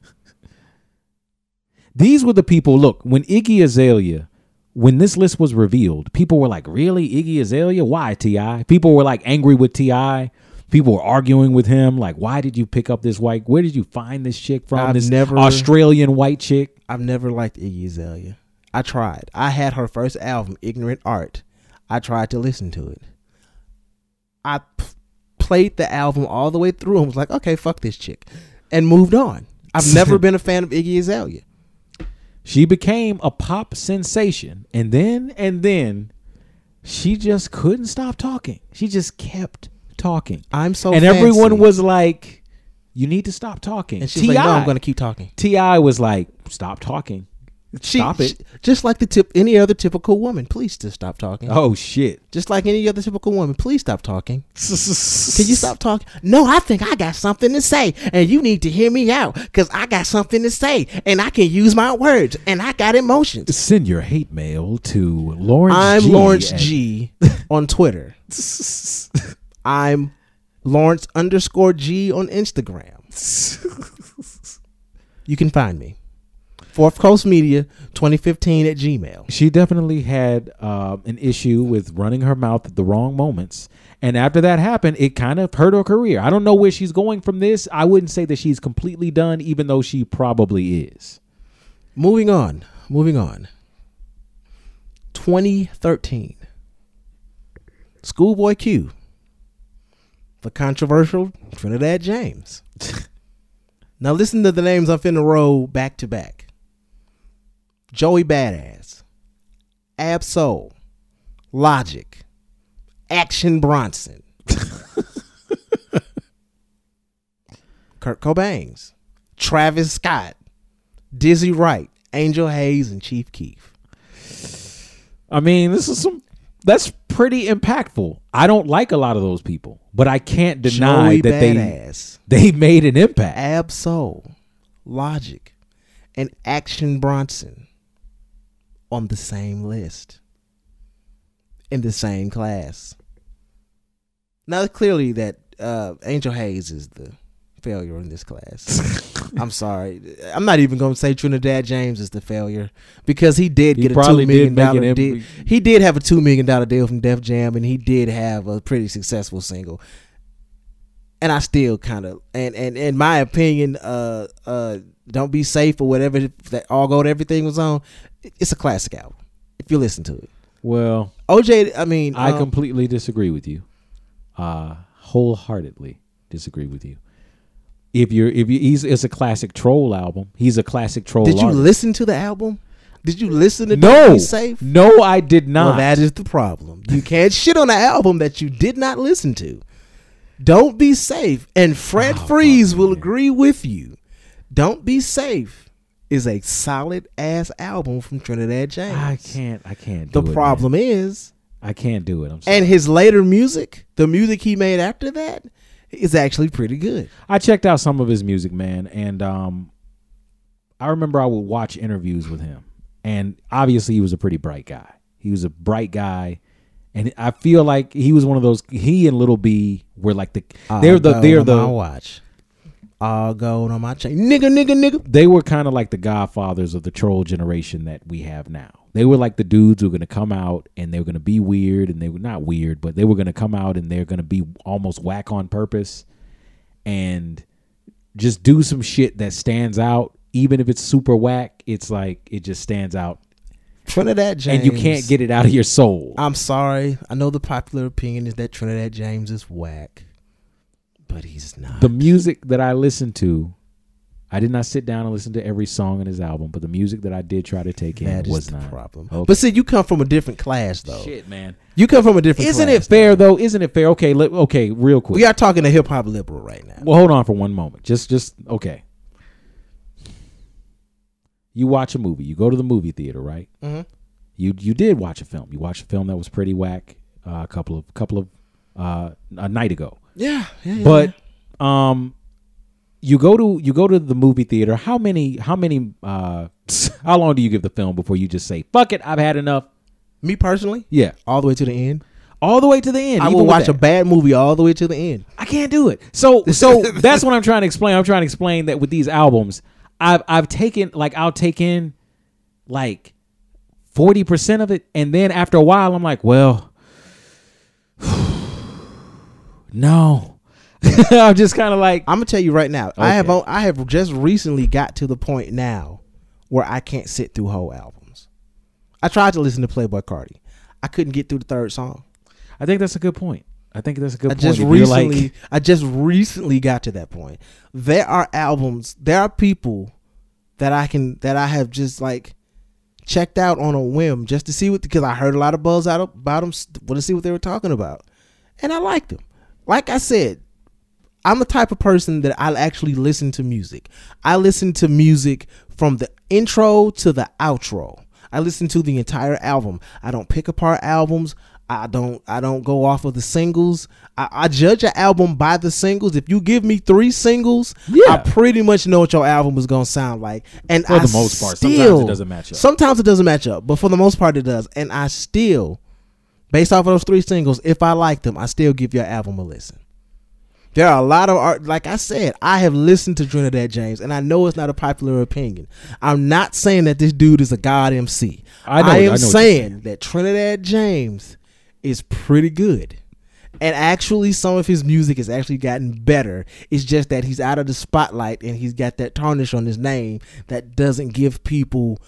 These were the people. Look, when Iggy Azalea, when this list was revealed, people were like, "Really, Iggy Azalea? Why T.I.?" People were like angry with Ti. People were arguing with him, like, "Why did you pick up this white? Where did you find this chick from? I've this never- Australian white chick?" I've never liked Iggy Azalea. I tried. I had her first album, Ignorant Art. I tried to listen to it. I p- played the album all the way through and was like, okay, fuck this chick. And moved on. I've *laughs* never been a fan of Iggy Azalea. She became a pop sensation, and then and then she just couldn't stop talking. She just kept talking, I'm so and everyone was like, "You need to stop talking." And she's like, no, I'm going to keep talking. T.I. was like, "Stop talking." She, Stop it. she- just like the tip, any other typical woman, please just stop talking. Oh shit! Just like any other typical woman, please stop talking. *laughs* Can you stop talking? No, I think I got something to say, and you need to hear me out because I got something to say, and I can use my words, and I got emotions. Send your hate mail to Lawrence. I'm G Lawrence at- G on Twitter. *laughs* I'm Lawrence underscore G on Instagram. You can find me. Fourth Coast Media 2015 at Gmail. She definitely had uh, an issue with running her mouth at the wrong moments. And after that happened, it kind of hurt her career. I don't know where she's going from this. I wouldn't say that she's completely done, even though she probably is. Moving on. Moving on. 2013. Schoolboy Q. The controversial Trinidad James. *laughs* now listen to the names I'm finna roll back to back. Joey Badass. Ab Soul. Logic. Action Bronson. *laughs* Kirko Bangz. Travis Scott. Dizzy Wright. Angel Haze and Chief Keef. I mean, this is some that's pretty impactful. I don't like a lot of those people, but I can't deny Joey that Badass. they they made an impact. Ab Soul, Logic, and Action Bronson on the same list in the same class. Now, it's clearly that uh, Angel Haze is the failure in this class. *laughs* I'm sorry. I'm not even going to say Trinidad James is the failure because he did He get a two million dollar deal. He did have a two million dollar deal from Def Jam, and he did have a pretty successful single and I still kind of and and in my opinion, uh, uh, don't be safe or whatever that all gold everything was on. It's a classic album if you listen to it. Well, OJ, I mean, I um, completely disagree with you. Uh wholeheartedly disagree with you. If you're if you he's it's a classic troll album. He's a classic troll. did you artist. listen to the album? Did you listen to Don't No, Be Safe? no, I did not. Well, that is the problem. You can't shit on an album that you did not listen to. Don't be safe, and Fred Oh, Freeze will man. agree with you. Don't be safe is a solid ass album from Trinidad James. I can't. I can't. Do The it, problem man. is I can't do it. I'm sorry. And his later music, the music he made after that, is actually pretty good. I checked out some of his music, man, and um, I remember I would watch interviews with him, and obviously he was a pretty bright guy. He was a bright guy, and I feel like he was one of those. He and Little B were like the they're the they're on my the watch. All gold on my chain, nigga, nigga, nigga. they were kind of like the godfathers of the troll generation that we have now. They were like the dudes who were going to come out and they were going to be weird and they were not weird, but they were going to come out and they're going to be almost whack on purpose and just do some shit that stands out. Even if it's super whack, it's like it just stands out Trinidad James, and you can't get it out of your soul. I'm sorry. I know the popular opinion is that Trinidad James is whack, but he's not. the music that I listened to, I did not sit down and listen to every song in his album, but the music that I did try to take in That is was the not problem. Okay. But see, you come from a different class, though. Shit, man. You come from a different. Isn't class, it fair though? Isn't it fair? Okay, let, okay, real quick. We are talking to hip hop liberal right now. Well, hold on for one moment. Just, just okay. You watch a movie. You go to the movie theater, right? Mhm. You you did watch a film. You watched a film that was pretty whack uh, a couple of couple of uh, a night ago. Yeah, yeah, yeah. But um, you go to you go to the movie theater. How many how many uh, *laughs* how long do you give the film before you just say fuck it? I've had enough. me personally, Yeah, all the way to the end. all the way to the end. I will watch a bad movie all the way to the end. I can't do it. So so *laughs* that's what I'm trying to explain. I'm trying to explain that with these albums, I've I've taken like I'll take in like forty percent of it, and then after a while, I'm like, well, *sighs* no. *laughs* I'm just kind of like, I'm gonna tell you right now. I have Okay. I have just recently got to the point now where I can't sit through whole albums. I tried to listen to Playboi Carti. I couldn't get through the third song. I think that's a good point. I think that's a good I point. just If recently like, I just recently got to that point. There are albums, there are people that I can that I have just like checked out on a whim just to see what because I heard a lot of buzz out about them want to see what they were talking about. And I liked them. Like I said, I'm the type of person that I'll actually listen to music. I listen to music from the intro to the outro. I listen to the entire album. I don't pick apart albums. I don't I don't go off of the singles. I, I judge an album by the singles. If you give me three singles, Yeah. I pretty much know what your album is gonna sound like. And For I the most part. Sometimes it doesn't match up. Sometimes it doesn't match up, but for the most part it does. And I still, based off of those three singles, if I like them, I still give your album a listen. There are a lot of art. Like I said, I have listened to Trinidad James, and I know it's not a popular opinion. I'm not saying that this dude is a god MC. I know- I I am what saying that Trinidad James is pretty good. And actually, some of his music has actually gotten better. It's just that he's out of the spotlight and he's got that tarnish on his name that doesn't give people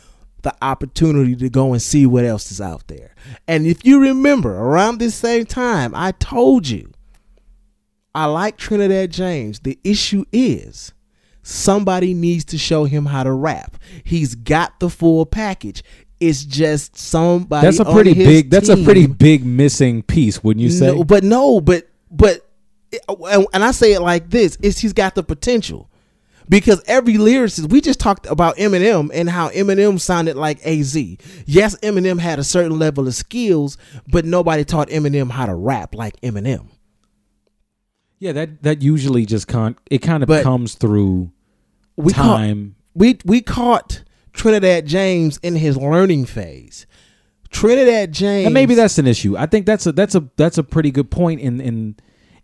the opportunity to go and see what else is out there. And if you remember, around this same time, I told you I like Trinidad James. The issue is somebody needs to show him how to rap. He's got the full package. It's just somebody. that's a pretty big, that's a pretty big missing piece, wouldn't you say? no, but no, but but, and- I say it like this: is he's got the potential. Because every lyricist, we just talked about Eminem and how Eminem sounded like AZ. Yes, Eminem had a certain level of skills, but nobody taught Eminem how to rap like Eminem. yeah, that that usually just con it kind of But- comes through We caught, time. we we caught Trinidad James in his learning phase. Trinidad James, And maybe that's an issue. I think that's a that's a that's a pretty good point in in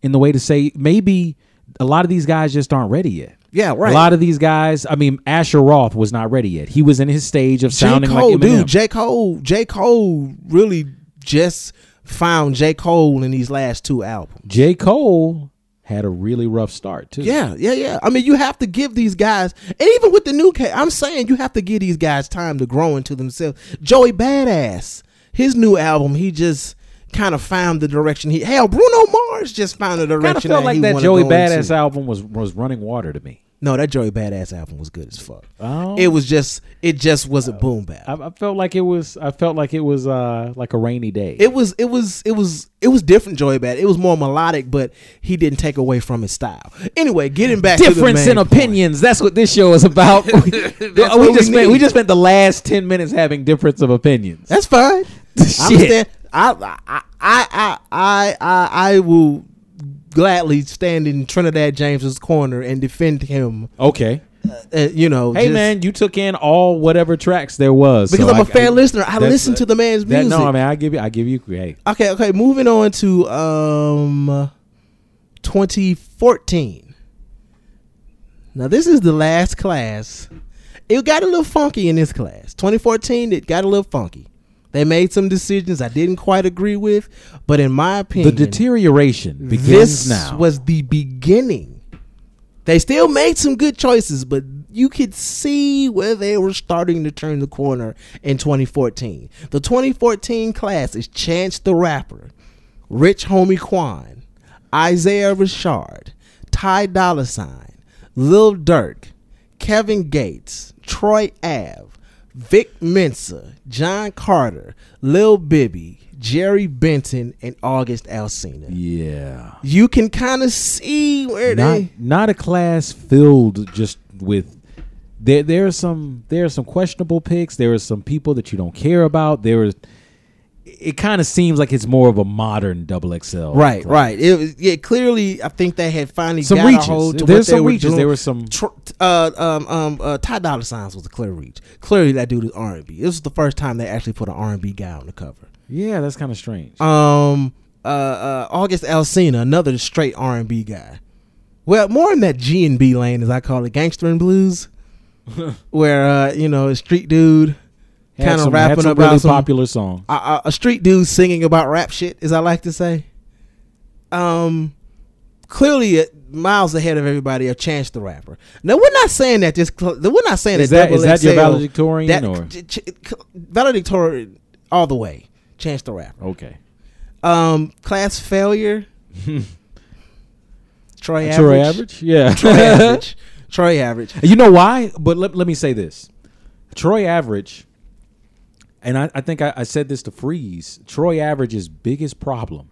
in the way to say maybe a lot of these guys just aren't ready yet. yeah, right. A lot of these guys, I mean, Asher Roth was not ready yet. He was in his stage of sounding J. Cole, like Eminem. dude. J. Cole, J. Cole really just found J. Cole in these last two albums. J. Cole had a really rough start too. Yeah, yeah, yeah. I mean, you have to give these guys, and even with the new case, I'm saying you have to give these guys time to grow into themselves. Joey Badass, his new album, he just kind of found the direction he. Hell, Bruno Mars just found the direction. kind of felt that like that Joey Badass into. album was was running water to me. No, that Joey Badass album was good as fuck. Oh. It was just, it just was a boom bap. I, I felt like it was. I felt like it was uh like a rainy day. It was it was it was it was different Joey Bad. It was more melodic, but he didn't take away from his style. Anyway, getting back to difference in point. opinions. That's what this show is about. *laughs* we, we what we just spent we just spent the last ten minutes having difference of opinions. That's fine. *laughs* I Shit. understand. I I I I I I, I will gladly stand in Trinidad James's corner and defend him. okay. Uh, you know, Hey just- man, you took in all whatever tracks there was because so I'm a fair I- listener. I listen to the man's That, music. no, I mean I give you I give you hey. Okay, okay. Moving on to um 2014. Now this is the last class. It got a little funky in this class. 2014, it got a little funky. They made some decisions I didn't quite agree with, but in my opinion, The deterioration begins this now. was the beginning. They still made some good choices, but you could see where they were starting to turn the corner in 2014. The 2014 class is Chance the Rapper, Rich Homie Quan, Isaiah Rashad, Ty Dolla Sign, Lil Durk, Kevin Gates, Troy Ave, Vic Mensa, John Carter, Lil Bibby, Jarren Benton, and August Alsina yeah. you can kind of see where Not they not a class filled just with there there are some there are some questionable picks. There are some people that you don't care about. There is it kind of seems like it's more of a modern double XL. right class. right it was yeah clearly i think they had finally Some got reaches. a hold to There's what they some were reaches. doing. There were some- Tr- uh um um uh ty Dolla signs was a clear reach clearly that dude is r&b this was the first time they actually put an r&b guy on the cover Yeah, that's kind of strange. um uh uh august alsina another straight r&b guy well more in that g&b lane as i call it gangster and blues *laughs* where uh you know a street dude kind of rapping some about really some popular song. a, a, a street dude singing about rap shit, as I like to say. Um, clearly uh, miles ahead of everybody. A Chance the Rapper. Now we're not saying that this. cl- We're not saying Is that. that- is that your valedictorian that- or- ch- ch- valedictorian all the way? Chance the Rapper. Okay. Um, class failure. *laughs* Troy average. *laughs* Troy average? Yeah. Troy average. Troy average. You know why? But let, let me say this. Troy Average, and I, I think I, I said this to Freeze, Troy Average's biggest problem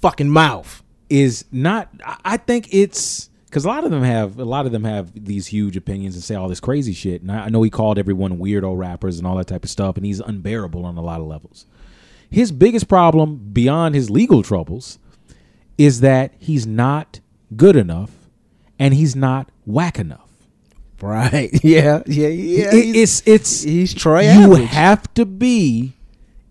Fucking mouth. is not I- I think it's because a lot of them have a lot of them have these huge opinions and say all this crazy shit. And I, I know he called everyone weirdo rappers and all that type of stuff, and he's unbearable on a lot of levels. His biggest problem beyond his legal troubles is that he's not good enough and he's not whack enough. *laughs* Right. *laughs* Yeah. Yeah. Yeah. It- it's it's he's Troy You average. have to be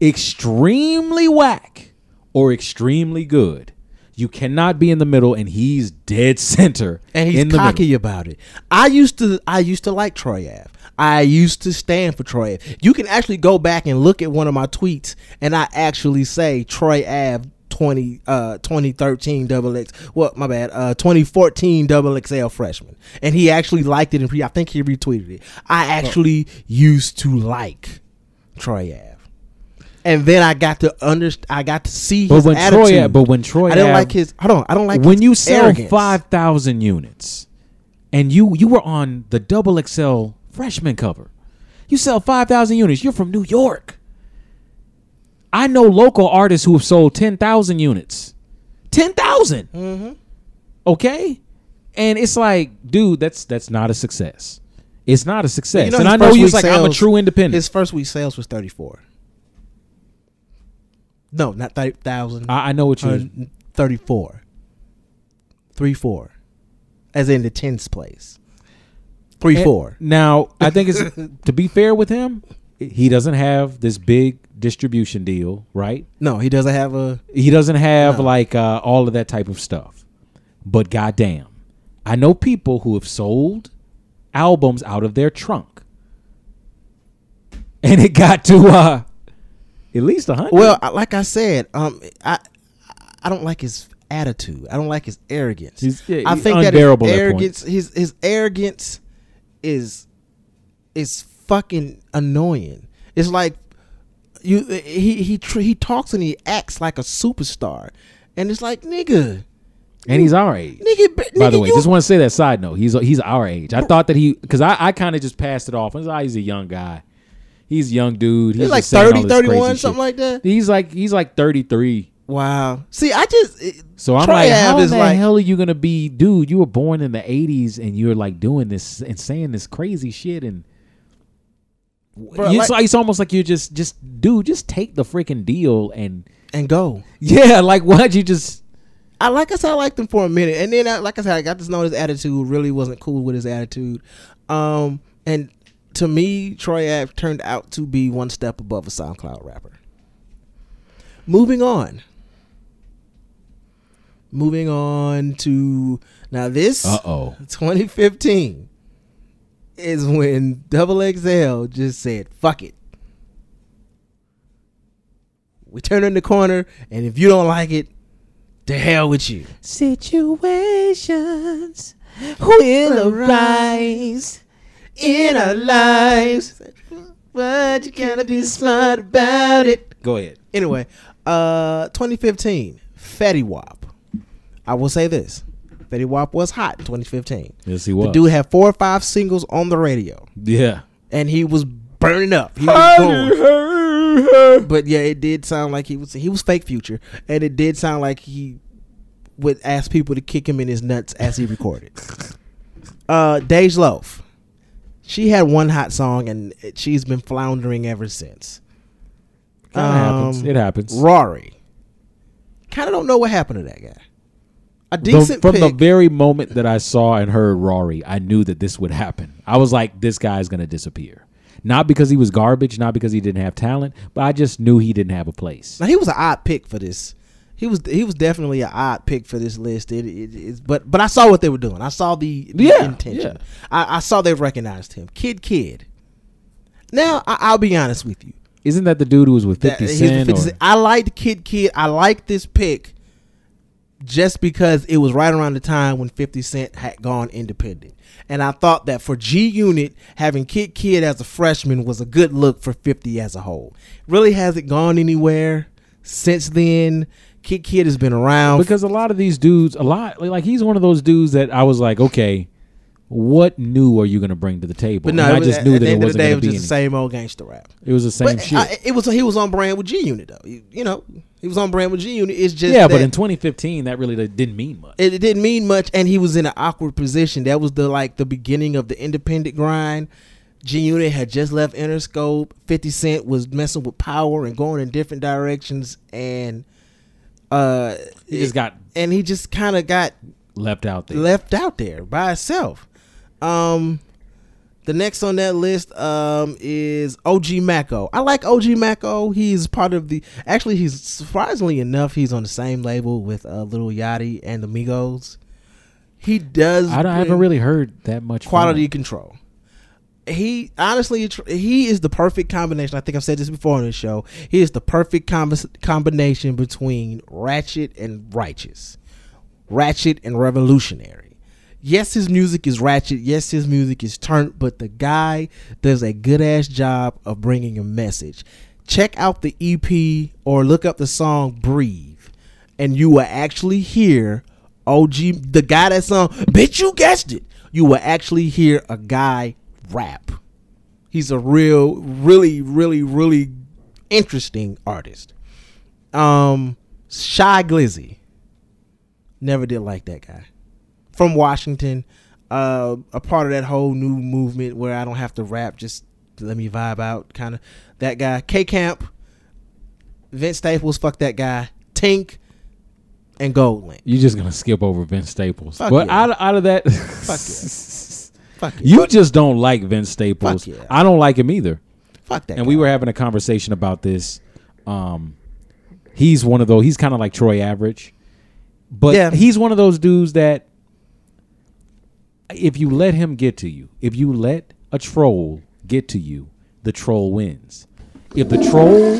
extremely whack or extremely good. You cannot be in the middle, and he's dead *laughs* center. and he's cocky middle. about it. I used to I used to like Troy Ave. I used to stand for Troy Ave. You can actually go back and look at one of my tweets, and I actually say Troy Ave. 20 uh 2013 double x what my bad uh 2014 double xl freshman and he actually liked it and pre- i think he retweeted it i actually used to like troy ave and then i got to understand i got to see But his when attitude Troy, but when Troy, i don't Ave- like his hold on i don't like when you sell arrogance. five thousand units, and you you were on the double XL freshman cover, you sell five thousand units. You're from New York. I know local artists who have sold ten thousand units. Ten Mm-hmm. Okay, and it's like, dude, that's that's not a success. It's not a success. You know and I know he's like, I'm a true independent. His first week sales was 34. No, not 30,000. I, I know what you. Uh, 34. 3 4. As in the tens place. 3 And 4. Now, I think it's to be fair with him, he doesn't have this big distribution deal, right? No, he doesn't have a. He doesn't have No. like uh, all of that type of stuff. But goddamn, I know people who have sold albums out of their trunk, *laughs* and it got to uh, at least a hundred. Well, like I said, um, I I don't like his attitude. I don't like his arrogance. He's- yeah, I he's think that unbearable his arrogance, his his arrogance, is is fucking annoying. It's like you he he tr- he talks and he acts like a superstar, and it's like nigga, and he's our age. nigga. By the way, you- just want to say that side note. He's he's our age. I thought that he because I, I kind of just passed it off. I was like, "Ah, he's a young guy. He's a young dude. He's he's like just 30, 31, something shit. like that. He's like he's like thirty three. Wow. See, I just it- So I'm like, how the like- hell are you gonna be, dude? You were born in the '80s and you're like doing this and saying this crazy shit, and Bro, it's, like- like, it's almost like you're just, just, dude, just take the freaking deal and and go. yeah, *laughs* like why'd you just? I like I said, I liked him for a minute, and then I, like I said, I got to know his attitude really wasn't cool with his attitude, um, and to me, Troy Ave turned out to be one step above a SoundCloud rapper. Moving on, Moving on to now this Uh oh. 2015 is when Double XL just said, "Fuck it." We turn in the corner, and if you don't like it, to hell with you. Situations will arise in our lives, but you gotta be smart about it. Go ahead. Anyway, uh, 2015, Fetty Wap. I will say this: Fetty Wap was hot in 2015. Yes, he was. The dude had four or five singles on the radio, Yeah. and he was burning up. He was going. But yeah, it did sound like he was he was fake future, and it did sound like he would ask people to kick him in his nuts as he recorded. *laughs* uh, Dej Loaf, she had one hot song, and she's been floundering ever since. Kinda happens. It happens. Raury, kind of don't know what happened to that guy. A The- decent from the very moment that I saw and heard Raury, I knew that this would happen. I was like, this guy's going to disappear. Not because he was garbage, not because he didn't have talent, but I just knew he didn't have a place. Now he was an odd pick for this. He was he was definitely an odd pick for this list. It, it, it's- but but I saw what they were doing. I saw the, the Yeah, intention. yeah. I, I saw they recognized him. Kidd Kidd. Now I, I'll be honest with you. Isn't that the dude who was with That- 50 he's the Cent? 50 or- Cent. I liked Kidd Kidd. I liked this pick just because it was right around the time when 50 Cent had gone independent. And I thought that for G Unit, having Kidd Kidd as a freshman was a good look for 50 as a whole. Really hasn't gone anywhere since then. Kidd Kidd has been around. because a lot of these dudes, a lot like he's one of those dudes that I was like, okay, what new are you going to bring to the table? but no, And I just at knew the that it end the wasn't it going was to be. just the same old gangster rap. It was the same But shit. I, it was he was on brand with G Unit though. You, you know, he was on brand with G Unit. It's just yeah, but in 2015, that really didn't mean much. it, it didn't mean much and he was in an awkward position that was the like the beginning of the independent grind g unit had just left interscope 50 cent was messing with power and going in different directions and uh He just got and he just kind of got left out there. left out there by himself um the next on that list um, is OG Maco. I like OG Maco. He's part of the. Actually, he's surprisingly enough, he's on the same label with uh, Little Yachty and the Migos. He does. I, don't- I haven't really heard that much. quality control. He honestly, he is the perfect combination. I think I've said this before on the show. He is the perfect com- combination between ratchet and righteous, ratchet and revolutionary. Yes, his music is ratchet. Yes, his music is turned, but the guy does a good ass job of bringing a message. Check out the EP or look up the song "Breathe," and you will actually hear OG, the guy that song, Bitch, you guessed it. You will actually hear a guy rap. He's a real, really, really, really interesting artist. Um, Shy Glizzy. Never did like that guy. From Washington, uh, a part of that whole new movement where I don't have to rap, just let me vibe out, kind of. That guy, K Camp, Vince Staples, fuck that guy, Tink, and Goldlink. You're just gonna skip over Vince Staples. Fuck but yeah. out, of, out of that, *laughs* Fuck yeah. you just don't like Vince Staples. Fuck yeah. I don't like him either. fuck that. and guy. we were having a conversation about this. Um, he's one of those. He's kind of like Troy Average, but Yeah. he's one of those dudes that if you let him get to you, if you let a troll get to you, the troll wins. If the troll,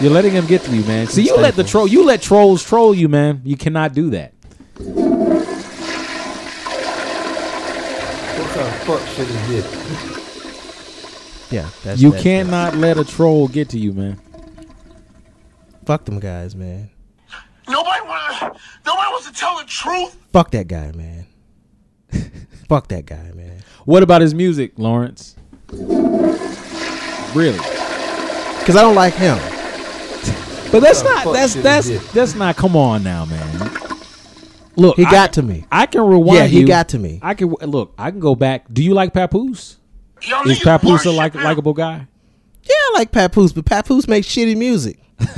you're letting him get to you, man. See, you let the troll, you let trolls troll you, man. You cannot do that. What kind of fuck shit is this? yeah, that's You that's- cannot let a troll get to you, man. Fuck them guys, man. Nobody want nobody wants to tell the truth. Fuck that guy, man. *laughs* Fuck that guy, man. What about his music, Lawrence? Really? Because I don't like him. But that's the not fuck that's that's that's not come on now, man. Look, He I- got to me. I can rewind. Yeah, he you. got to me. I can look. I can go back. Do you like Papoose? Y'all Is Papoose a like likable guy? Yeah, I like Papoose, but Papoose makes shitty music. *laughs*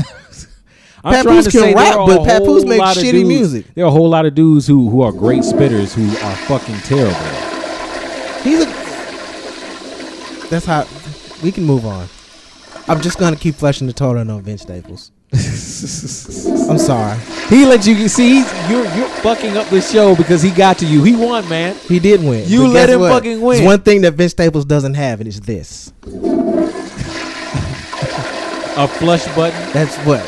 Papoose can rap, but Papoose makes shitty dudes- music. There are a whole lot of dudes who who are great spitters who are fucking terrible. He's a. That's how we can move on. I'm just gonna keep fleshing the total on Vince Staples. *laughs* I'm sorry. He let you see. he's- You're you're fucking up the show because he got to you. He won, man. He did win. You let him what? fucking win. It's one thing that Vince Staples doesn't have, and it's this. A flush button. That's what.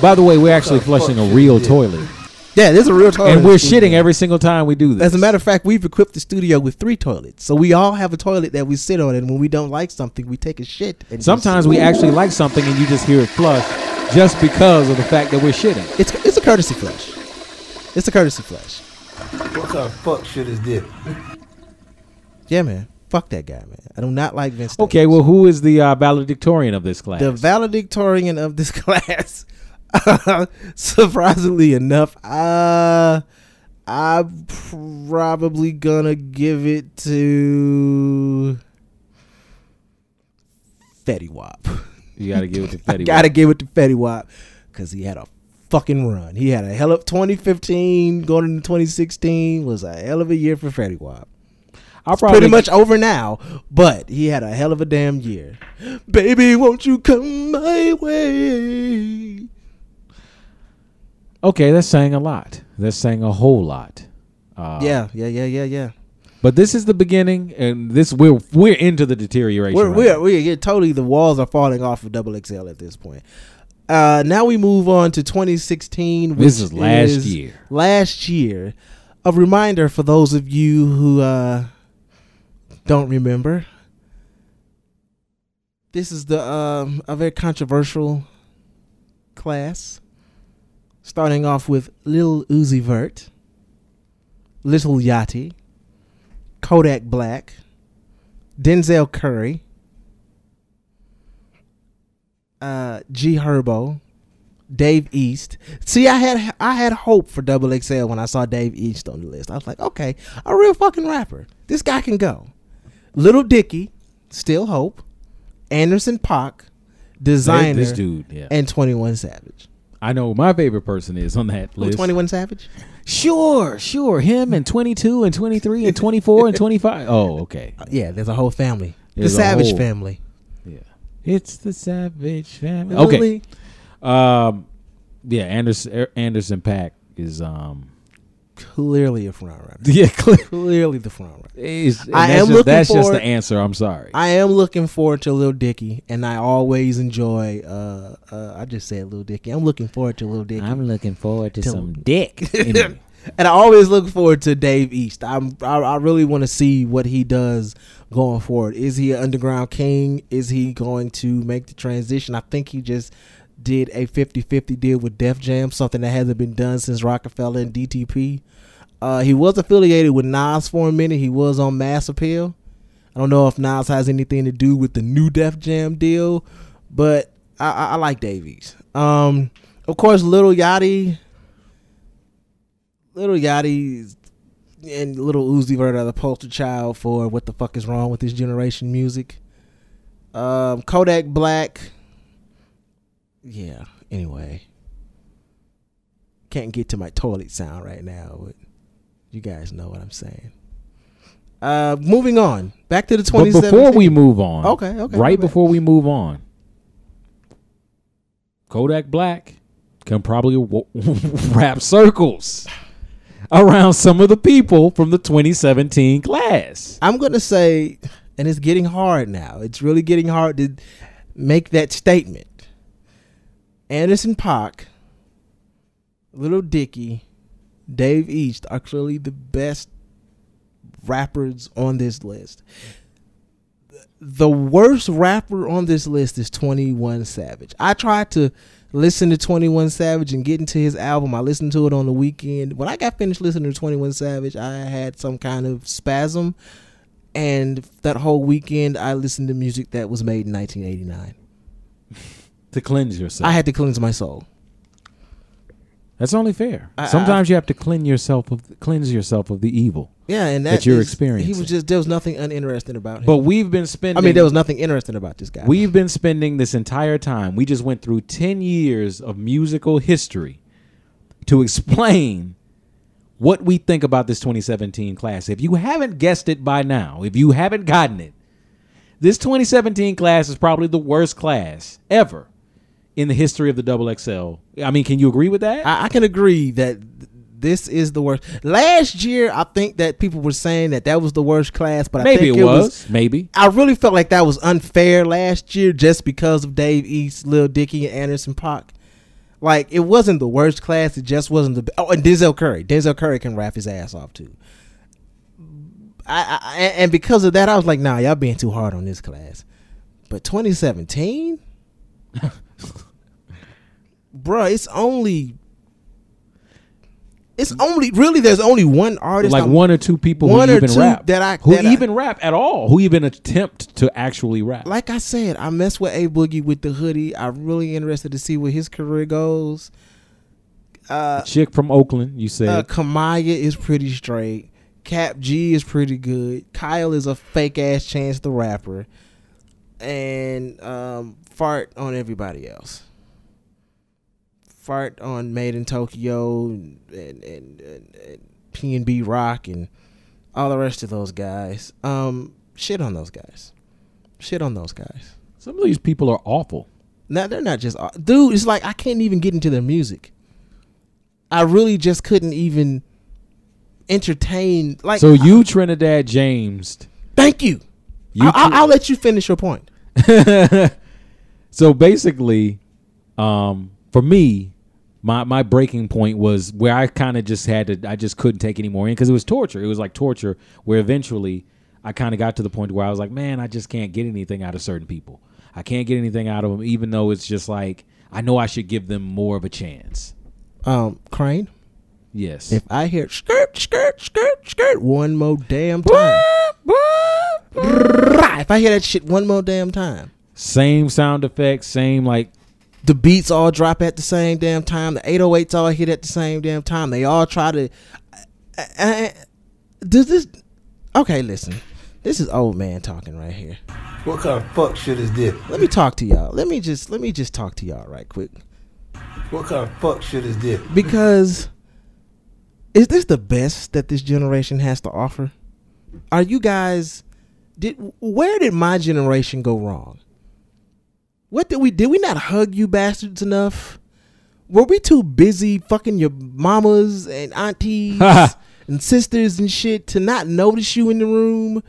By the way, we're actually flushing a real is toilet, Yeah, this is a real toilet. and we're in the studio. shitting every single time we do this. As a matter of fact, we've equipped the studio with three toilets, so we all have a toilet that we sit on, and when we don't like something, we take a shit. And just- sometimes we actually like something, and you just hear it flush, just because of the fact that we're shitting. it's it's a courtesy flush. It's a courtesy flush. What kind of fuck shit is this? Yeah, man. Fuck that guy, man. I do not like Vince. Staples. Okay, well, who is the uh, valedictorian of this class? the valedictorian of this *laughs* class. *laughs* surprisingly enough, uh, I'm probably gonna give it to Fetty Wap. you got to give it to *laughs* Fetty. Wap. Gotta give it to Fetty Wap because he had a fucking run. He had a hell of 2015 going into 2016 was a hell of a year for Fetty Wap. I'll Pretty much over now, but he had a hell of a damn year. Baby, won't you come my way? Okay, that's saying a lot. That's saying a whole lot. Uh, yeah, yeah, yeah, yeah, yeah. But this is the beginning, and this we're we're into the deterioration. We're right we're, we're totally the walls are falling off of Double XL at this point. Uh, now we move on to 2016. This is last year. Last year, a reminder for those of you who uh, don't remember. This is the um, a very controversial class. Starting off with Lil Uzi Vert, Little Yachty, Kodak Black, Denzel Curry, uh, G Herbo, Dave East. See, I had I had hope for Double XL when I saw Dave East on the list. I was like, okay, a real fucking rapper. This guy can go. Little Dicky, still hope. Anderson Paak, Desiigner, This dude, yeah. and Twenty One Savage. I know who my favorite person is on that list. Twenty One Savage. Sure, sure. Him and 22 and 23 and 24 and 25. Oh, okay. Uh, yeah, there's a whole family. There's the Savage whole- family. Yeah. It's the Savage family. Okay. Um yeah, Anderson Anderson Paak is um clearly a front runner. *laughs* yeah, clear. Clearly the front runner. Is, I that's am just, looking that's just the answer. I'm sorry. I am looking forward to Lil Dicky, and I always enjoy. Uh, uh, I just said Lil Dicky. I'm looking forward to Lil Dicky, I'm looking forward to Tell- some dick. *laughs* And I always look forward to Dave East. I'm, I, I really want to see what he does going forward. Is he an underground king? Is he going to make the transition? I think he just did a 50-50 deal with Def Jam, something that hasn't been done since Rockefeller and DTP. Uh, he was affiliated with Nas for a minute. He was on Mass Appeal. I don't know if Nas has anything to do with the new Def Jam deal, but I, I, I like Dave East. Um, of course, Little Yachty, Little Yachty, and Little Uzi Vert are the poster child for what the fuck is wrong with this generation music. Um, Kodak Black, yeah. Anyway, can't get to my toilet sound right now, but you guys know what I'm saying. Uh, moving on, back to the 2017. but before we move on, Okay, okay, right before we move on, Kodak Black can probably w- *laughs* rap circles around some of the people from the 2017 class. I'm gonna say, and it's getting hard now. It's really getting hard to make that statement. Anderson Paak, Little Dicky, Dave East are clearly the best rappers on this list. The worst rapper on this list is 21 Savage. I tried to listen to 21 Savage and get into his album. I listened to it on the weekend. When I got finished listening to 21 Savage, I had some kind of spasm. And that whole weekend, I listened to music that was made in 1989. To cleanse yourself. I had to cleanse my soul. That's only fair. I- Sometimes you have to cleanse yourself of cleanse yourself of the evil. Yeah, and That that you're is- experiencing. He was just there was nothing uninteresting about him. But we've been spending I mean, there was nothing interesting about this guy. We've been spending this entire time. We just went through 10 years of musical history to explain what we think about this 2017 class. If you haven't guessed it by now, if you haven't gotten it, this 2017 class is probably the worst class ever in the history of the double XL. I mean, can you agree with that? I, I can agree that th- this is the worst. Last year, I think that people were saying that that was the worst class, but I Maybe think it was. Maybe. I really felt like that was unfair last year just because of Dave East, Lil Dicky, and Anderson Paak. Like it wasn't the worst class. It just wasn't the. Oh, and Denzel Curry. Denzel Curry can rap his ass off too. I, I and because of that, I was like, nah, y'all being too hard on this class. But 2017, *laughs* bruh, it's only. It's only really there's only one artist like I'm- one or two people one who or even two rap that I- who that I- even rap at all, who even attempt to actually rap. like I said, I mess with A Boogie with the hoodie. I'm really interested to see where his career goes. Uh, Chick from Oakland, you said. uh, Kamaiyah is pretty straight. Kap G is pretty good. Kyle is a fake ass Chance the Rapper, and um, fart on everybody else. Fart on Made in Tokyo and and, and, PnB Rock and all the rest of those guys. Um, shit on those guys. Shit on those guys. Some of these people are awful. Now they're not just dude. It's like I can't even get into their music. I really just couldn't even entertain. Like, so you Trinidad James. thank you. You I, I'll, I'll let you finish your point. *laughs* so basically, um, for me, my my breaking point was where I kind of just had to. I just couldn't take any more in because it was torture. It was like torture. Where eventually, I kind of got to the point where I was like, man, I just can't get anything out of certain people. I can't get anything out of them, even though it's just like I know I should give them more of a chance. Um, Crane. Yes. If I hear skirt, skirt, skirt, skirt one more damn time, if I hear that shit one more damn time, same sound effects, same like the beats all drop at the same damn time. The 808s all hit at the same damn time. They all try to. Uh, uh, does this? Okay, listen. This is old man talking right here. What kind of fuck shit is this? Let me talk to y'all. Let me just let me just talk to y'all right quick. What kind of fuck shit is this? Because is this the best that this generation has to offer? Are you guys did where did my generation go wrong? What did we did we not hug you bastards enough? Were we too busy fucking your mamas and aunties *laughs* and sisters and shit to not notice you in the room?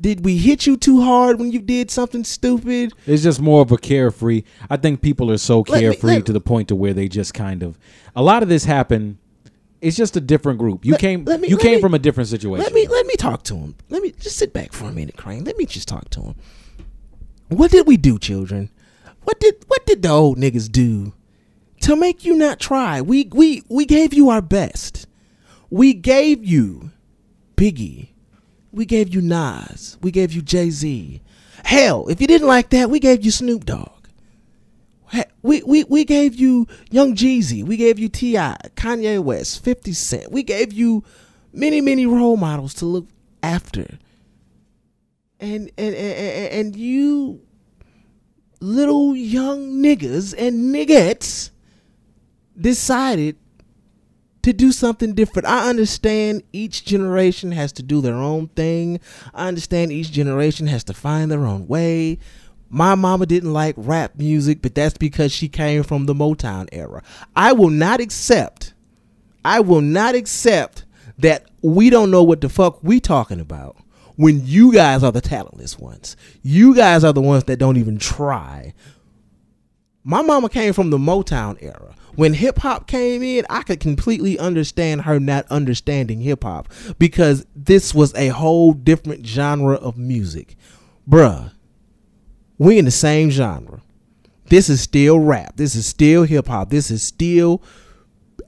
Did we hit you too hard when you did something stupid? It's just more of a carefree. I think people are so Let me- carefree let- to the point to where they just kind of. A lot of this happened. It's just a different group. You Let- came. let me- you came me- from a different situation. Let me let me talk to him. Let me just sit back for a minute, Crane. Let me just talk to him. What did we do, children? What did what did the old niggas do to make you not try? We we we gave you our best. We gave you Biggie. We gave you Nas. We gave you Jay Z. Hell, if you didn't like that, we gave you Snoop Dogg. We, we, we gave you Young Jeezy. We gave you T.I., Kanye West, 50 Cent. We gave you many, many role models to look after. And, and, and, and you little young niggas and niggettes decided to do something different. I understand each generation has to do their own thing. I understand each generation has to find their own way. My mama didn't like rap music, but that's because she came from the Motown era. I will not accept I will not accept that we don't know what the fuck we talking about when you guys are the talentless ones. You guys are the ones that don't even try. My mama came from the Motown era. When hip hop came in, I could completely understand her not understanding hip hop because this was a whole different genre of music. Bruh, we in the same genre. This is still rap. This is still hip hop. This is still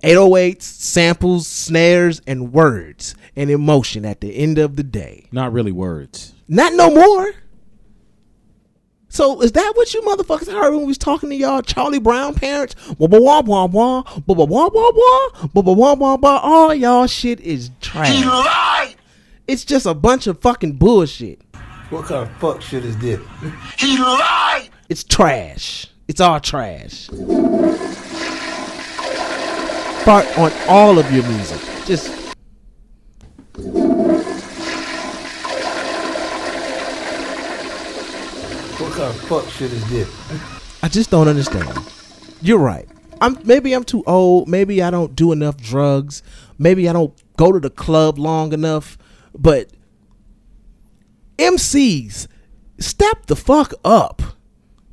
808s, samples, snares, and words and emotion at the end of the day. Not really words. Not no more. So is that what you motherfuckers heard when we was talking to y'all Charlie Brown parents? Wah wah wah wah wah wah wah wah wah wah wah wah wah wah. All y'all shit is trash. He lied. It's just a bunch of fucking bullshit. What kind of fuck shit is this? He lied! It's trash. It's all trash. Fart on all of your music. Just What kind of fuck shit is this? I just don't understand. You're right. I'm maybe I'm too old. Maybe I don't do enough drugs. Maybe I don't go to the club long enough. But MCs, step the fuck up.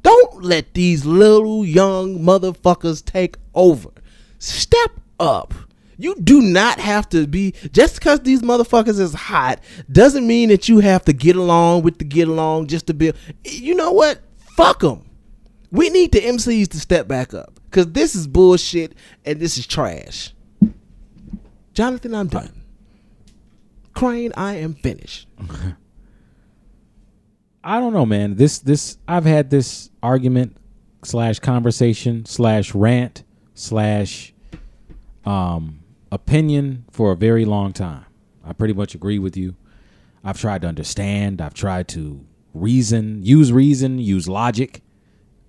Don't let these little young motherfuckers take over. Step up. You do not have to be just because these motherfuckers is hot doesn't mean that you have to get along with the get along just to be. You know what? Fuck them. We need the MCs to step back up because this is bullshit and this is trash. Jonathan, I'm done. Crane, I am finished. I don't know, man. This this I've had this argument slash conversation slash rant slash um opinion for a very long time. I pretty much agree with you. I've tried to understand. I've tried to reason, use reason, use logic.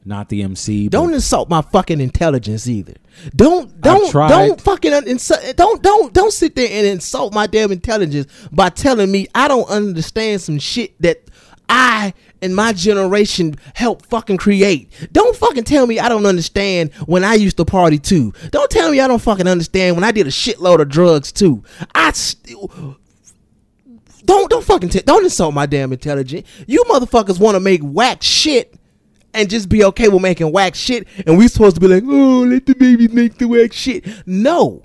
Not the MC. Don't insult my fucking intelligence either. Don't don't don't fucking un- insu- don't don't don't sit there and insult my damn intelligence by telling me I don't understand some shit that I and my generation helped fucking create. Don't fucking tell me I don't understand when I used to party too. Don't tell me I don't fucking understand when I did a shitload of drugs too. I still don't don't fucking t- don't insult my damn intelligence. You motherfuckers want to make whack shit and just be okay with making whack shit, and we supposed to be like, oh, let the babies make the whack shit. No,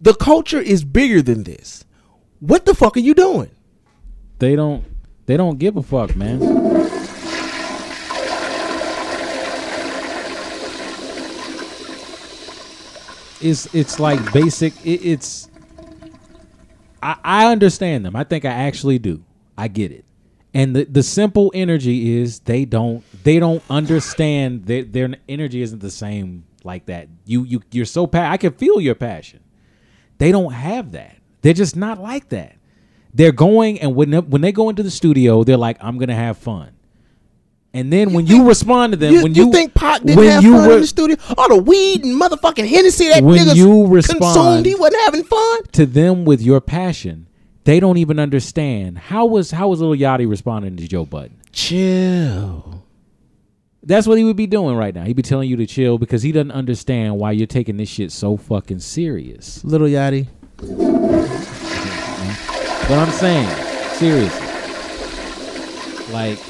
the culture is bigger than this. What the fuck are you doing? they don't they don't give a fuck, man. It's it's like basic. It, it's I, I understand them. I think I actually do. I get it. And the, the simple energy is they don't they don't understand their their energy isn't the same like that. You you you're so pa- I can feel your passion. They don't have that. They're just not like that. They're going and when they, when they go into the studio, they're like, "I'm gonna have fun." And then when you respond to them, You, when you you, think Pac didn't when have you fun re- in the studio? All the weed and motherfucking Hennessy that When niggas you consumed, respond- he wasn't having fun. to them with your passion, they don't even understand how was how was Lil Yachty responding to Joe Budden. Chill. That's what he would be doing right now. He'd be telling you to chill because he doesn't understand why you're taking this shit so fucking serious. Little Yachty. But I'm saying, seriously, like,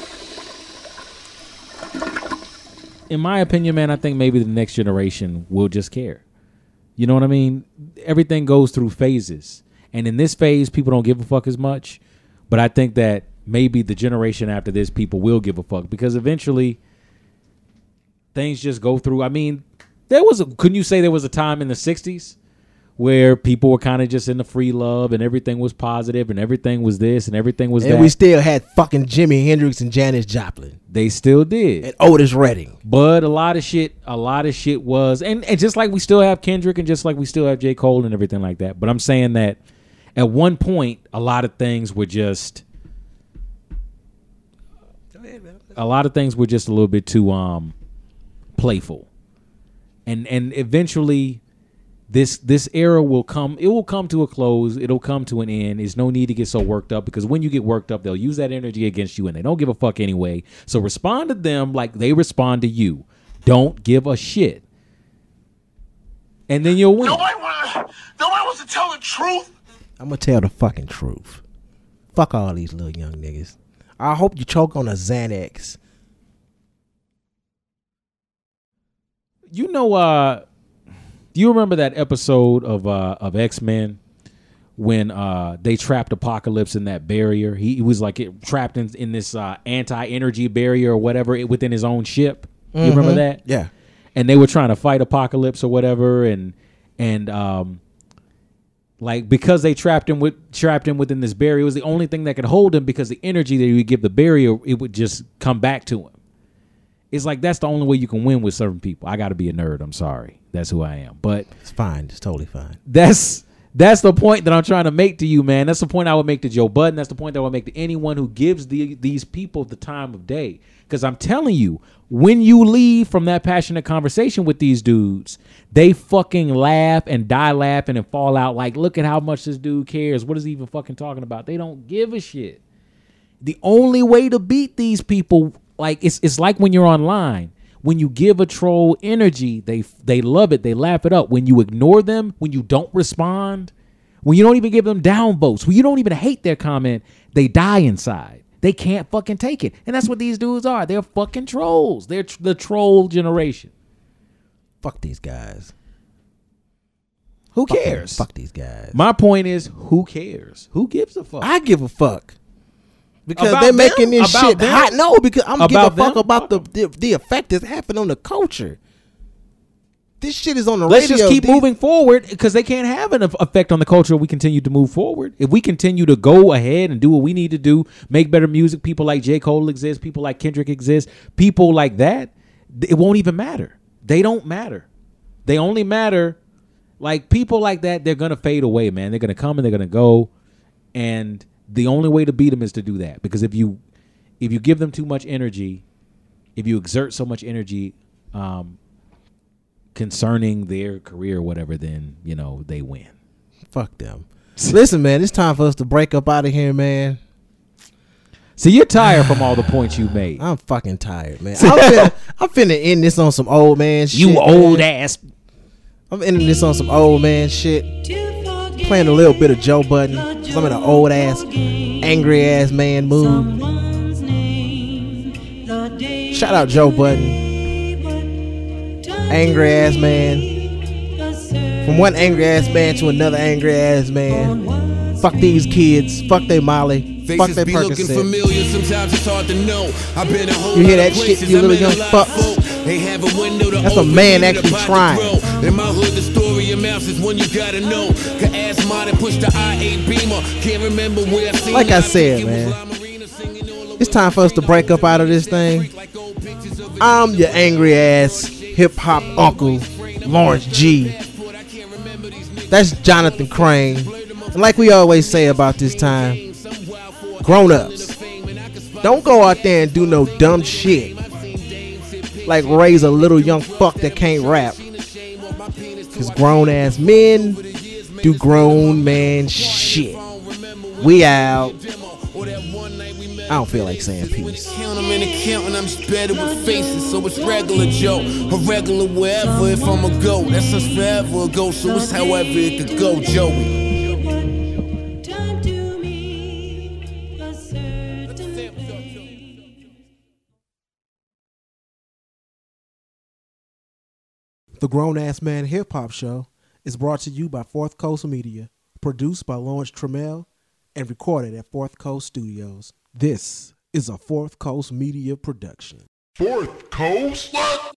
in my opinion, man, I think maybe the next generation will just care. You know what I mean? Everything goes through phases, and in this phase, people don't give a fuck as much. But I think that maybe the generation after this, people will give a fuck because eventually, things just go through. I mean, there was a. Couldn't you say there was a time in the '60s? Where people were kind of just in the free love and everything was positive and everything was this and everything was And that. we still had fucking Jimi Hendrix and Janis Joplin they still did. and Otis Redding. But a lot of shit, a lot of shit was, and, and just like we still have Kendrick and just like we still have J. Cole and everything like that. But I'm saying that at one point, a lot of things were just, a lot of things were just a little bit too um playful, and and eventually. This this era will come. It will come to a close. It'll come to an end. There's no need to get so worked up because when you get worked up, they'll use that energy against you, and they don't give a fuck anyway. So respond to them like they respond to you. Don't give a shit, and then you'll win. Nobody wanna, nobody wants to tell the truth. I'm gonna tell the fucking truth. Fuck all these little young niggas. I hope you choke on a Xanax. You know, uh, do you remember that episode of uh, of X Men when uh, they trapped Apocalypse in that barrier? He, he was like it, trapped in, in this uh, anti energy barrier or whatever it, within his own ship. You remember that? Yeah. and they were trying to fight apocalypse or whatever and and um like because they trapped him with trapped him within this barrier it was the only thing that could hold him because the energy that he would give the barrier it would just come back to him it's like that's the only way you can win with certain people i gotta be a nerd i'm sorry that's who i am but It's fine. It's totally fine. that's that's the point that I'm trying to make to you, man. That's the point I would make to Joe Budden. That's the point that I would make to anyone who gives the, these people the time of day. Because I'm telling you, when you leave from that passionate conversation with these dudes, they fucking laugh and die laughing and fall out like, look at how much this dude cares. What is he even fucking talking about? They don't give a shit. The only way to beat these people, like it's it's like when you're online. When you give a troll energy, they they love it, they laugh it up. When you ignore them, when you don't respond, when you don't even give them downvotes, when you don't even hate their comment, they die inside. They can't fucking take it, and that's what these dudes are. They're fucking trolls. They're tr- the troll generation. Fuck these guys. Who Fuck cares? Fuck these guys. My point is, who cares? Who gives a fuck? I give a fuck. Because About they're them? making this About shit them? hot. No, because I'm giving a fuck them? about the, the the effect it's having on the culture. This shit is on the Let's radio. just keep These- moving forward because they can't have an effect on the culture. if We continue to move forward. If we continue to go ahead and do what we need to do, make better music. People like J. Cole exist. People like Kendrick exist. People like that. It won't even matter. They don't matter. They only matter. Like people like that, they're gonna fade away, man. They're gonna come and they're gonna go, and the only way to beat them is to do that. Because if you if you give them too much energy, if you exert so much energy, um, concerning their career or whatever, then you know they win. Fuck them. Listen, man, it's time for us to break up out of here, man. So you're tired from all the points you made. I'm fucking tired, man. *laughs* I'm finna, I'm finna end this on some old man shit. You old man. ass. I'm ending this on some old man shit. Playing a little bit of Joe. 'cause I'm in an old ass, angry ass man mood. Shout out Joe Budden. Angry ass man. From one angry ass man to another angry ass man. Fuck these kids. Fuck they Molly. Fuck Faces they be looking familiar, sometimes it's hard to know. I've been a whole You hear that shit, you little young fuck? They have a window to That's a man actually trying. In my hood, the story mouse is one you gotta know. Could ask mine and push the I-8 beamer. Can't remember where I seen Like. I said, man, La Marina singing all It's time for us to break up out of this thing. I'm your angry ass hip hop uncle, Lawrence G. That's Jonathan Crane. And like we always say about this time, grown ups, don't go out there and do no dumb shit. Like raise a little young fuck that can't rap. Cause grown ass men do grown man shit. We out. I don't feel like saying peace. Count 'em and accounting, I'm just better with faces, so it's regular Joe. A regular wherever if I'm a go. That's us forever ago, so it's however it could go, Joey. The Grown Ass Man Hip Hop Show is brought to you by Fourth Coast Media, produced by Lawrence Trammell, and recorded at Fourth Coast Studios. This is a Fourth Coast Media production. Fourth Coast? What?